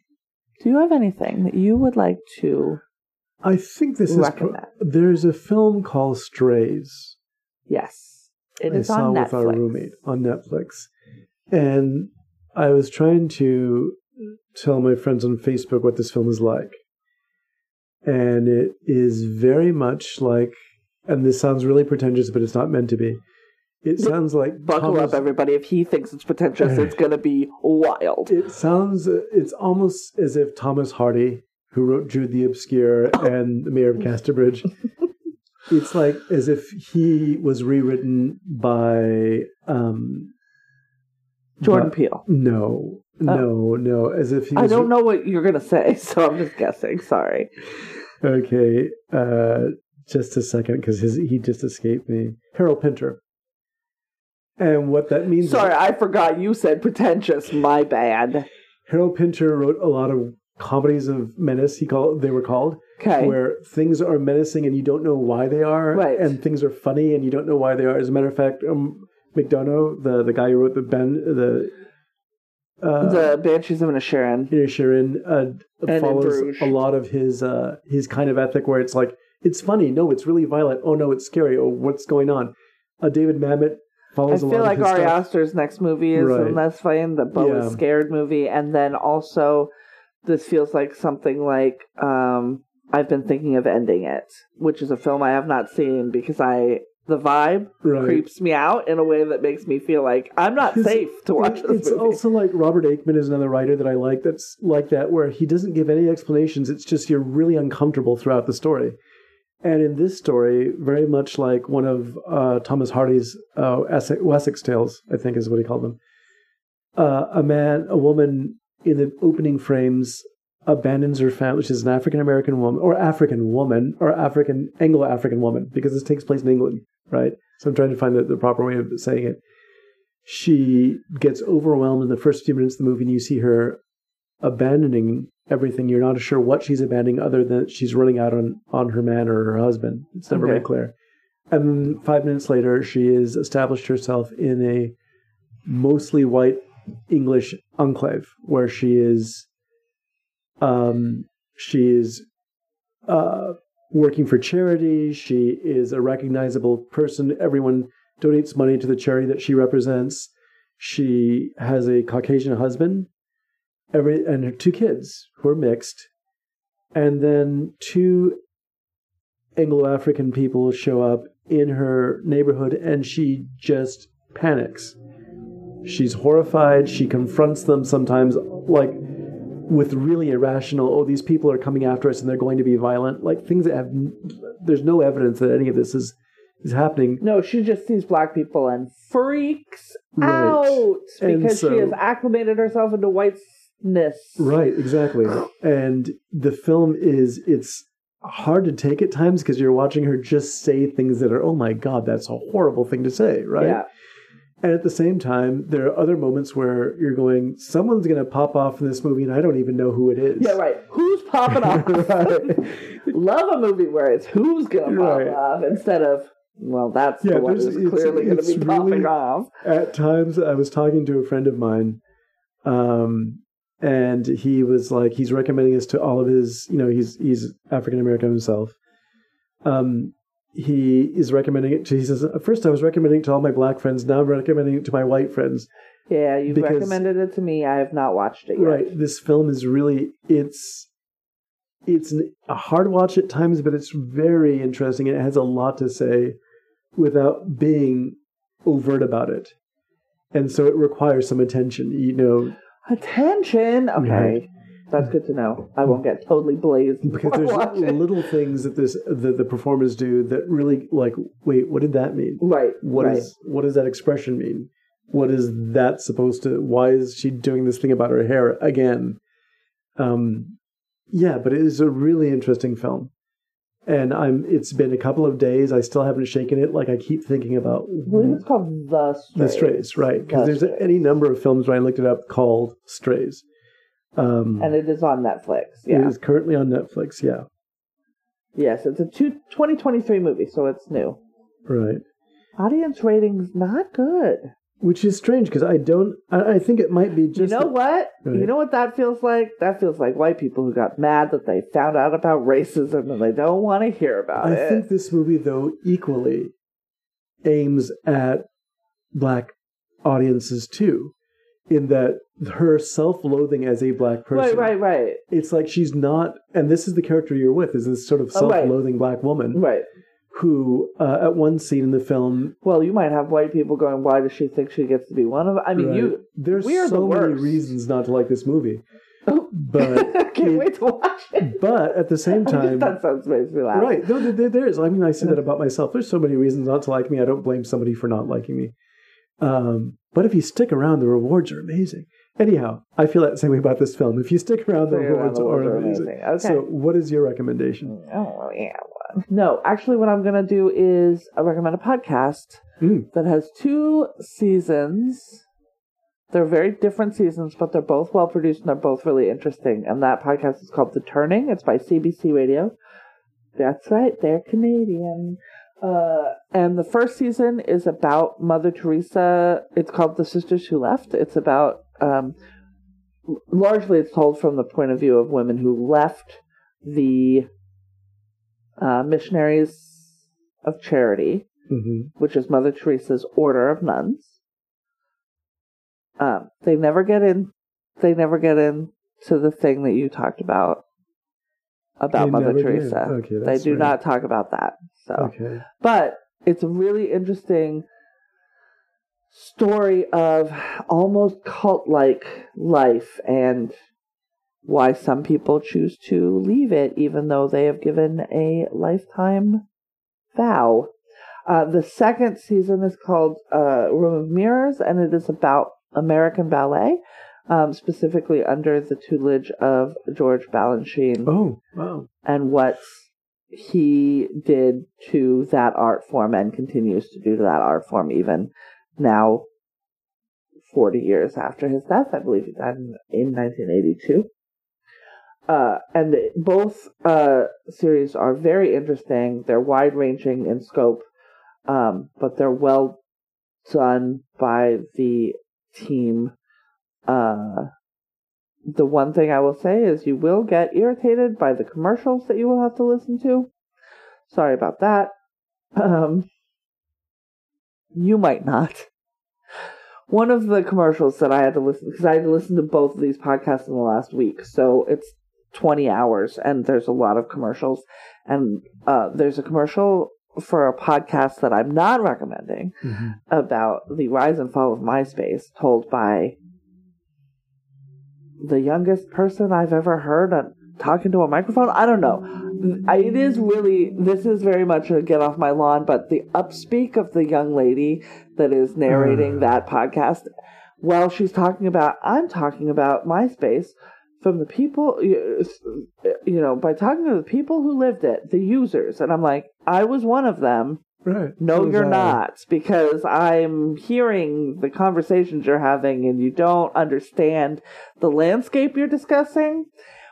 do you have anything that you would like to I think this is. Pro- there's a film called Strays. Yes. It I is saw on with our roommate on Netflix, and I was trying to tell my friends on Facebook what this film is like, and it is very much like, and this sounds really pretentious, but it's not meant to be. It sounds like Buckle Thomas- up, everybody. If he thinks it's pretentious, it's going to be wild. It sounds. It's almost as if Thomas Hardy, who wrote Jude the Obscure and The Mayor of Casterbridge, <laughs> it's like as if he was rewritten by. um Jordan by- Peele. No, no, no. As if he. I don't know what you're going to say, <laughs> so I'm just guessing. Sorry. Okay, uh, just a second, because his he just escaped me. Harold Pinter. And what that means. Sorry, I forgot you said pretentious. My bad. Harold Pinter wrote a lot of comedies of menace. He called they were called. Okay. where things are menacing and you don't know why they are, Right. and things are funny and you don't know why they are. As a matter of fact, um, McDonagh, the the guy who wrote the Ben, the uh, the Banshees of Inisherin. Sheeran uh, follows a lot of his uh, his kind of ethic, where it's like it's funny, no, it's really violent. Oh no, it's scary. Oh, what's going on? Uh, David Mamet I follows a lot feel like Ari stuff. Aster's next movie is Right. that's fine. The Bo Yeah. is scared movie, and then also this feels like something like um, I've been thinking of ending it, which is a film I have not seen because I the vibe Right. creeps me out in a way that makes me feel like I'm not <laughs> It's- safe to watch It- it's movie. also like Robert Aickman is another writer that I like that's like that, where he doesn't give any explanations. It's just you're really uncomfortable throughout the story. And in this story, very much like one of uh, Thomas Hardy's uh, Essex, Wessex Tales, I think is what he called them, uh, a man, a woman in the opening frames abandons her family, which is an African American woman, or African woman, or African Anglo African woman, because this takes place in England, right? So I'm trying to find the, the proper way of saying it she gets overwhelmed in the first few minutes of the movie and you see her abandoning everything you're not sure what she's abandoning other than she's running out on, on her man or her husband it's never Okay. made clear and then five minutes later she has established herself in a mostly white english enclave where she is um she is uh working for charity she is a recognizable person everyone donates money to the charity that she represents. She has a Caucasian husband, every and her two kids who are mixed, and then two Anglo-African people show up in her neighborhood, and she just panics. She's horrified. She confronts them sometimes, like with really irrational. Oh, these people are coming after us, and they're going to be violent. Like things that have. There's no evidence that any of this is is happening. no, she just sees black people and freaks Right. out because so- she has acclimated herself into whiteness. Right, exactly. <gasps> And the film is it's hard to take at times because you're watching her just say things that are, oh my god, that's a horrible thing to say, right? Yeah. And at the same time, there are other moments where you're going, someone's going to pop off in this movie, and I don't even know who it is. Yeah, right. Who's popping off? <laughs> Love a movie where it's who's gonna pop Right. off instead of well, that's Yeah, the one who's clearly gonna it's be popping really- off. At times, I was talking to a friend of mine, um, and he was like, he's recommending us to all of his, you know, he's he's African American himself. Um, he is recommending it to. He says, at first I was recommending it to all my black friends. Now I'm recommending it to my white friends. Yeah, you've Because- recommended it to me. I have not watched it yet. Right. This film is really it's it's a hard watch at times, but it's very interesting. and It has a lot to say without being overt about it, and so it requires some attention. You know, Attention. Okay. That's good to know. I won't get totally blazed because there's little things that this that the performers do that really like. Wait, what did that mean? Right. What right. is- what does that expression mean? What is that supposed to? Why is she doing this thing about her hair again? Um, yeah, but it is a really interesting film, and I'm. It's been a couple of days. I still haven't shaken it. Like I keep thinking about I believe it's called The Strays. the Strays, right? Because The there's Strays. any number of films where I looked it up called Strays. Um, And it is on Netflix. it Yeah. is currently on Netflix. Yeah, Yes, it's a two, 2023 movie, so it's new. right. Audience ratings not good. Which is strange because I don't. I, I think it might be just. you know what? Right. You know what that feels like? That feels like white people who got mad that they found out about racism and they don't want to hear about I it. I think this movie, though, equally aims at black audiences too, in that her self-loathing as a black person. right, right, right, It's like she's not, and this is the character you're with, is this sort of Oh, right. self-loathing black woman right. who, uh, at one scene in the film, Well, you might have white people going, "Why does she think she gets to be one of?" I mean, right, you. there's we are the so many reasons not to like this movie, I but <laughs> can't it- wait to watch it. but at the same <laughs> time, that sounds makes me laugh. Right. No, there, there- there is. I mean, I say that about myself. There's so many reasons not to like me. I don't blame somebody for not liking me. Um, but if you stick around, the rewards are amazing. Anyhow, I feel that same way about this film. If you stick around, the rewards are amazing. Okay. So, what is your recommendation? Really have one. No, actually, what I'm going to do is I recommend a podcast Mm. that has two seasons. They're very different seasons, but they're both well produced and they're both really interesting. And that podcast is called The Turning. It's by CBC Radio. That's right, they're Canadian. Uh, and the first season is about Mother Teresa. It's called The Sisters Who Left. It's about, um, largely, it's told from the point of view of women who left the uh, missionaries of charity, hmm which is Mother Teresa's order of nuns. Um, they never get in. They never get into the thing that you talked about about They Mother. Teresa. Okay, they do right. not talk about that. So, Okay. but it's a really interesting story of almost cult-like life and why some people choose to leave it even though they have given a lifetime vow. Uh, the second season is called uh, Room of Mirrors, and it is about American ballet, um, specifically under the tutelage of George Balanchine Oh, wow. and what he did to that art form and continues to do to that art form even now 40 years after his death i believe he died in, in 1982 uh, and both uh, series are very interesting. They're wide ranging in scope um, but they're well done by the team uh, the one thing I will say is you will get irritated by the commercials that you will have to listen to. Sorry about that. Um, you might not. One of the commercials that I had to listen because I had to listen to both of these podcasts in the last week, so it's twenty hours and there's a lot of commercials. And uh, there's a commercial for a podcast that I'm not recommending hmm about the rise and fall of MySpace, told by the youngest person I've ever heard on, talking to a microphone. I don't know. I, it is really, this is very much a get off my lawn, but the upspeak of the young lady that is narrating Uh. that podcast, while she's talking about, I'm talking about MySpace from the people, you know, by talking to the people who lived it, the users. And I'm like, I was one of them. Right. No, So you're not, because I'm hearing the conversations you're having and you don't understand the landscape you're discussing,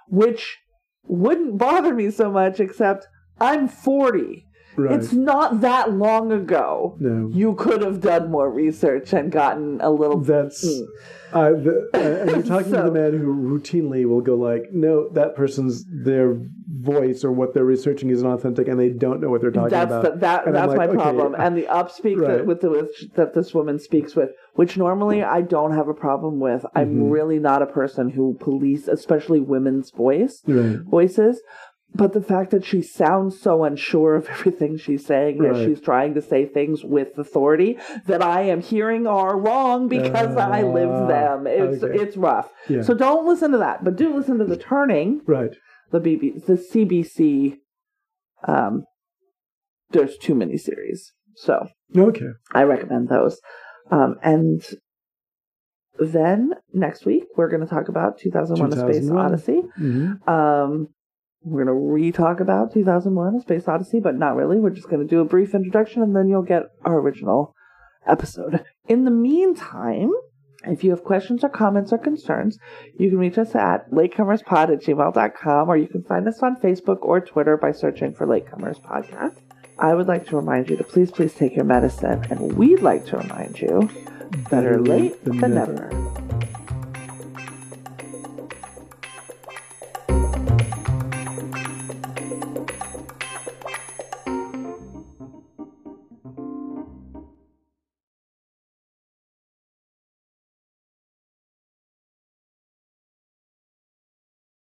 which wouldn't bother me so much, except I'm 40. Right. It's not that long ago. no. You could have done more research and gotten a little. That's Mm. Uh, the, uh, and you're talking to the <laughs> man who routinely will go like, no, that person's their voice or what they're researching isn't authentic, and they don't know what they're talking that's about. the, that. That's like, my okay, problem. And the upspeak right. that with the with, that this woman speaks with, which normally I don't have a problem with. I'm Mhm. really not a person who police, especially women's voice right. voices. But the fact that she sounds so unsure of <laughs> everything she's saying, that she's trying to say things with authority that I am hearing are wrong because I live Ah, them. It's okay. it's rough. Yeah. So don't listen to that, but do listen to the turning, right. the BB, the CBC. Um, there's too many series, so Okay. I recommend those. Um, and then next week we're going to talk about 2001: A Space 2001. Odyssey. hmm Um, we're going to re-talk about 2001: A Space Odyssey, but not really. We're just going to do a brief introduction, and then you'll get our original episode. In the meantime, if you have questions or comments or concerns, you can reach us at latecomerspod at gmail.com, or you can find us on Facebook or Twitter by searching for Latecomers Podcast. I would like to remind you to please, please take your medicine, and we'd like to remind you better late than never.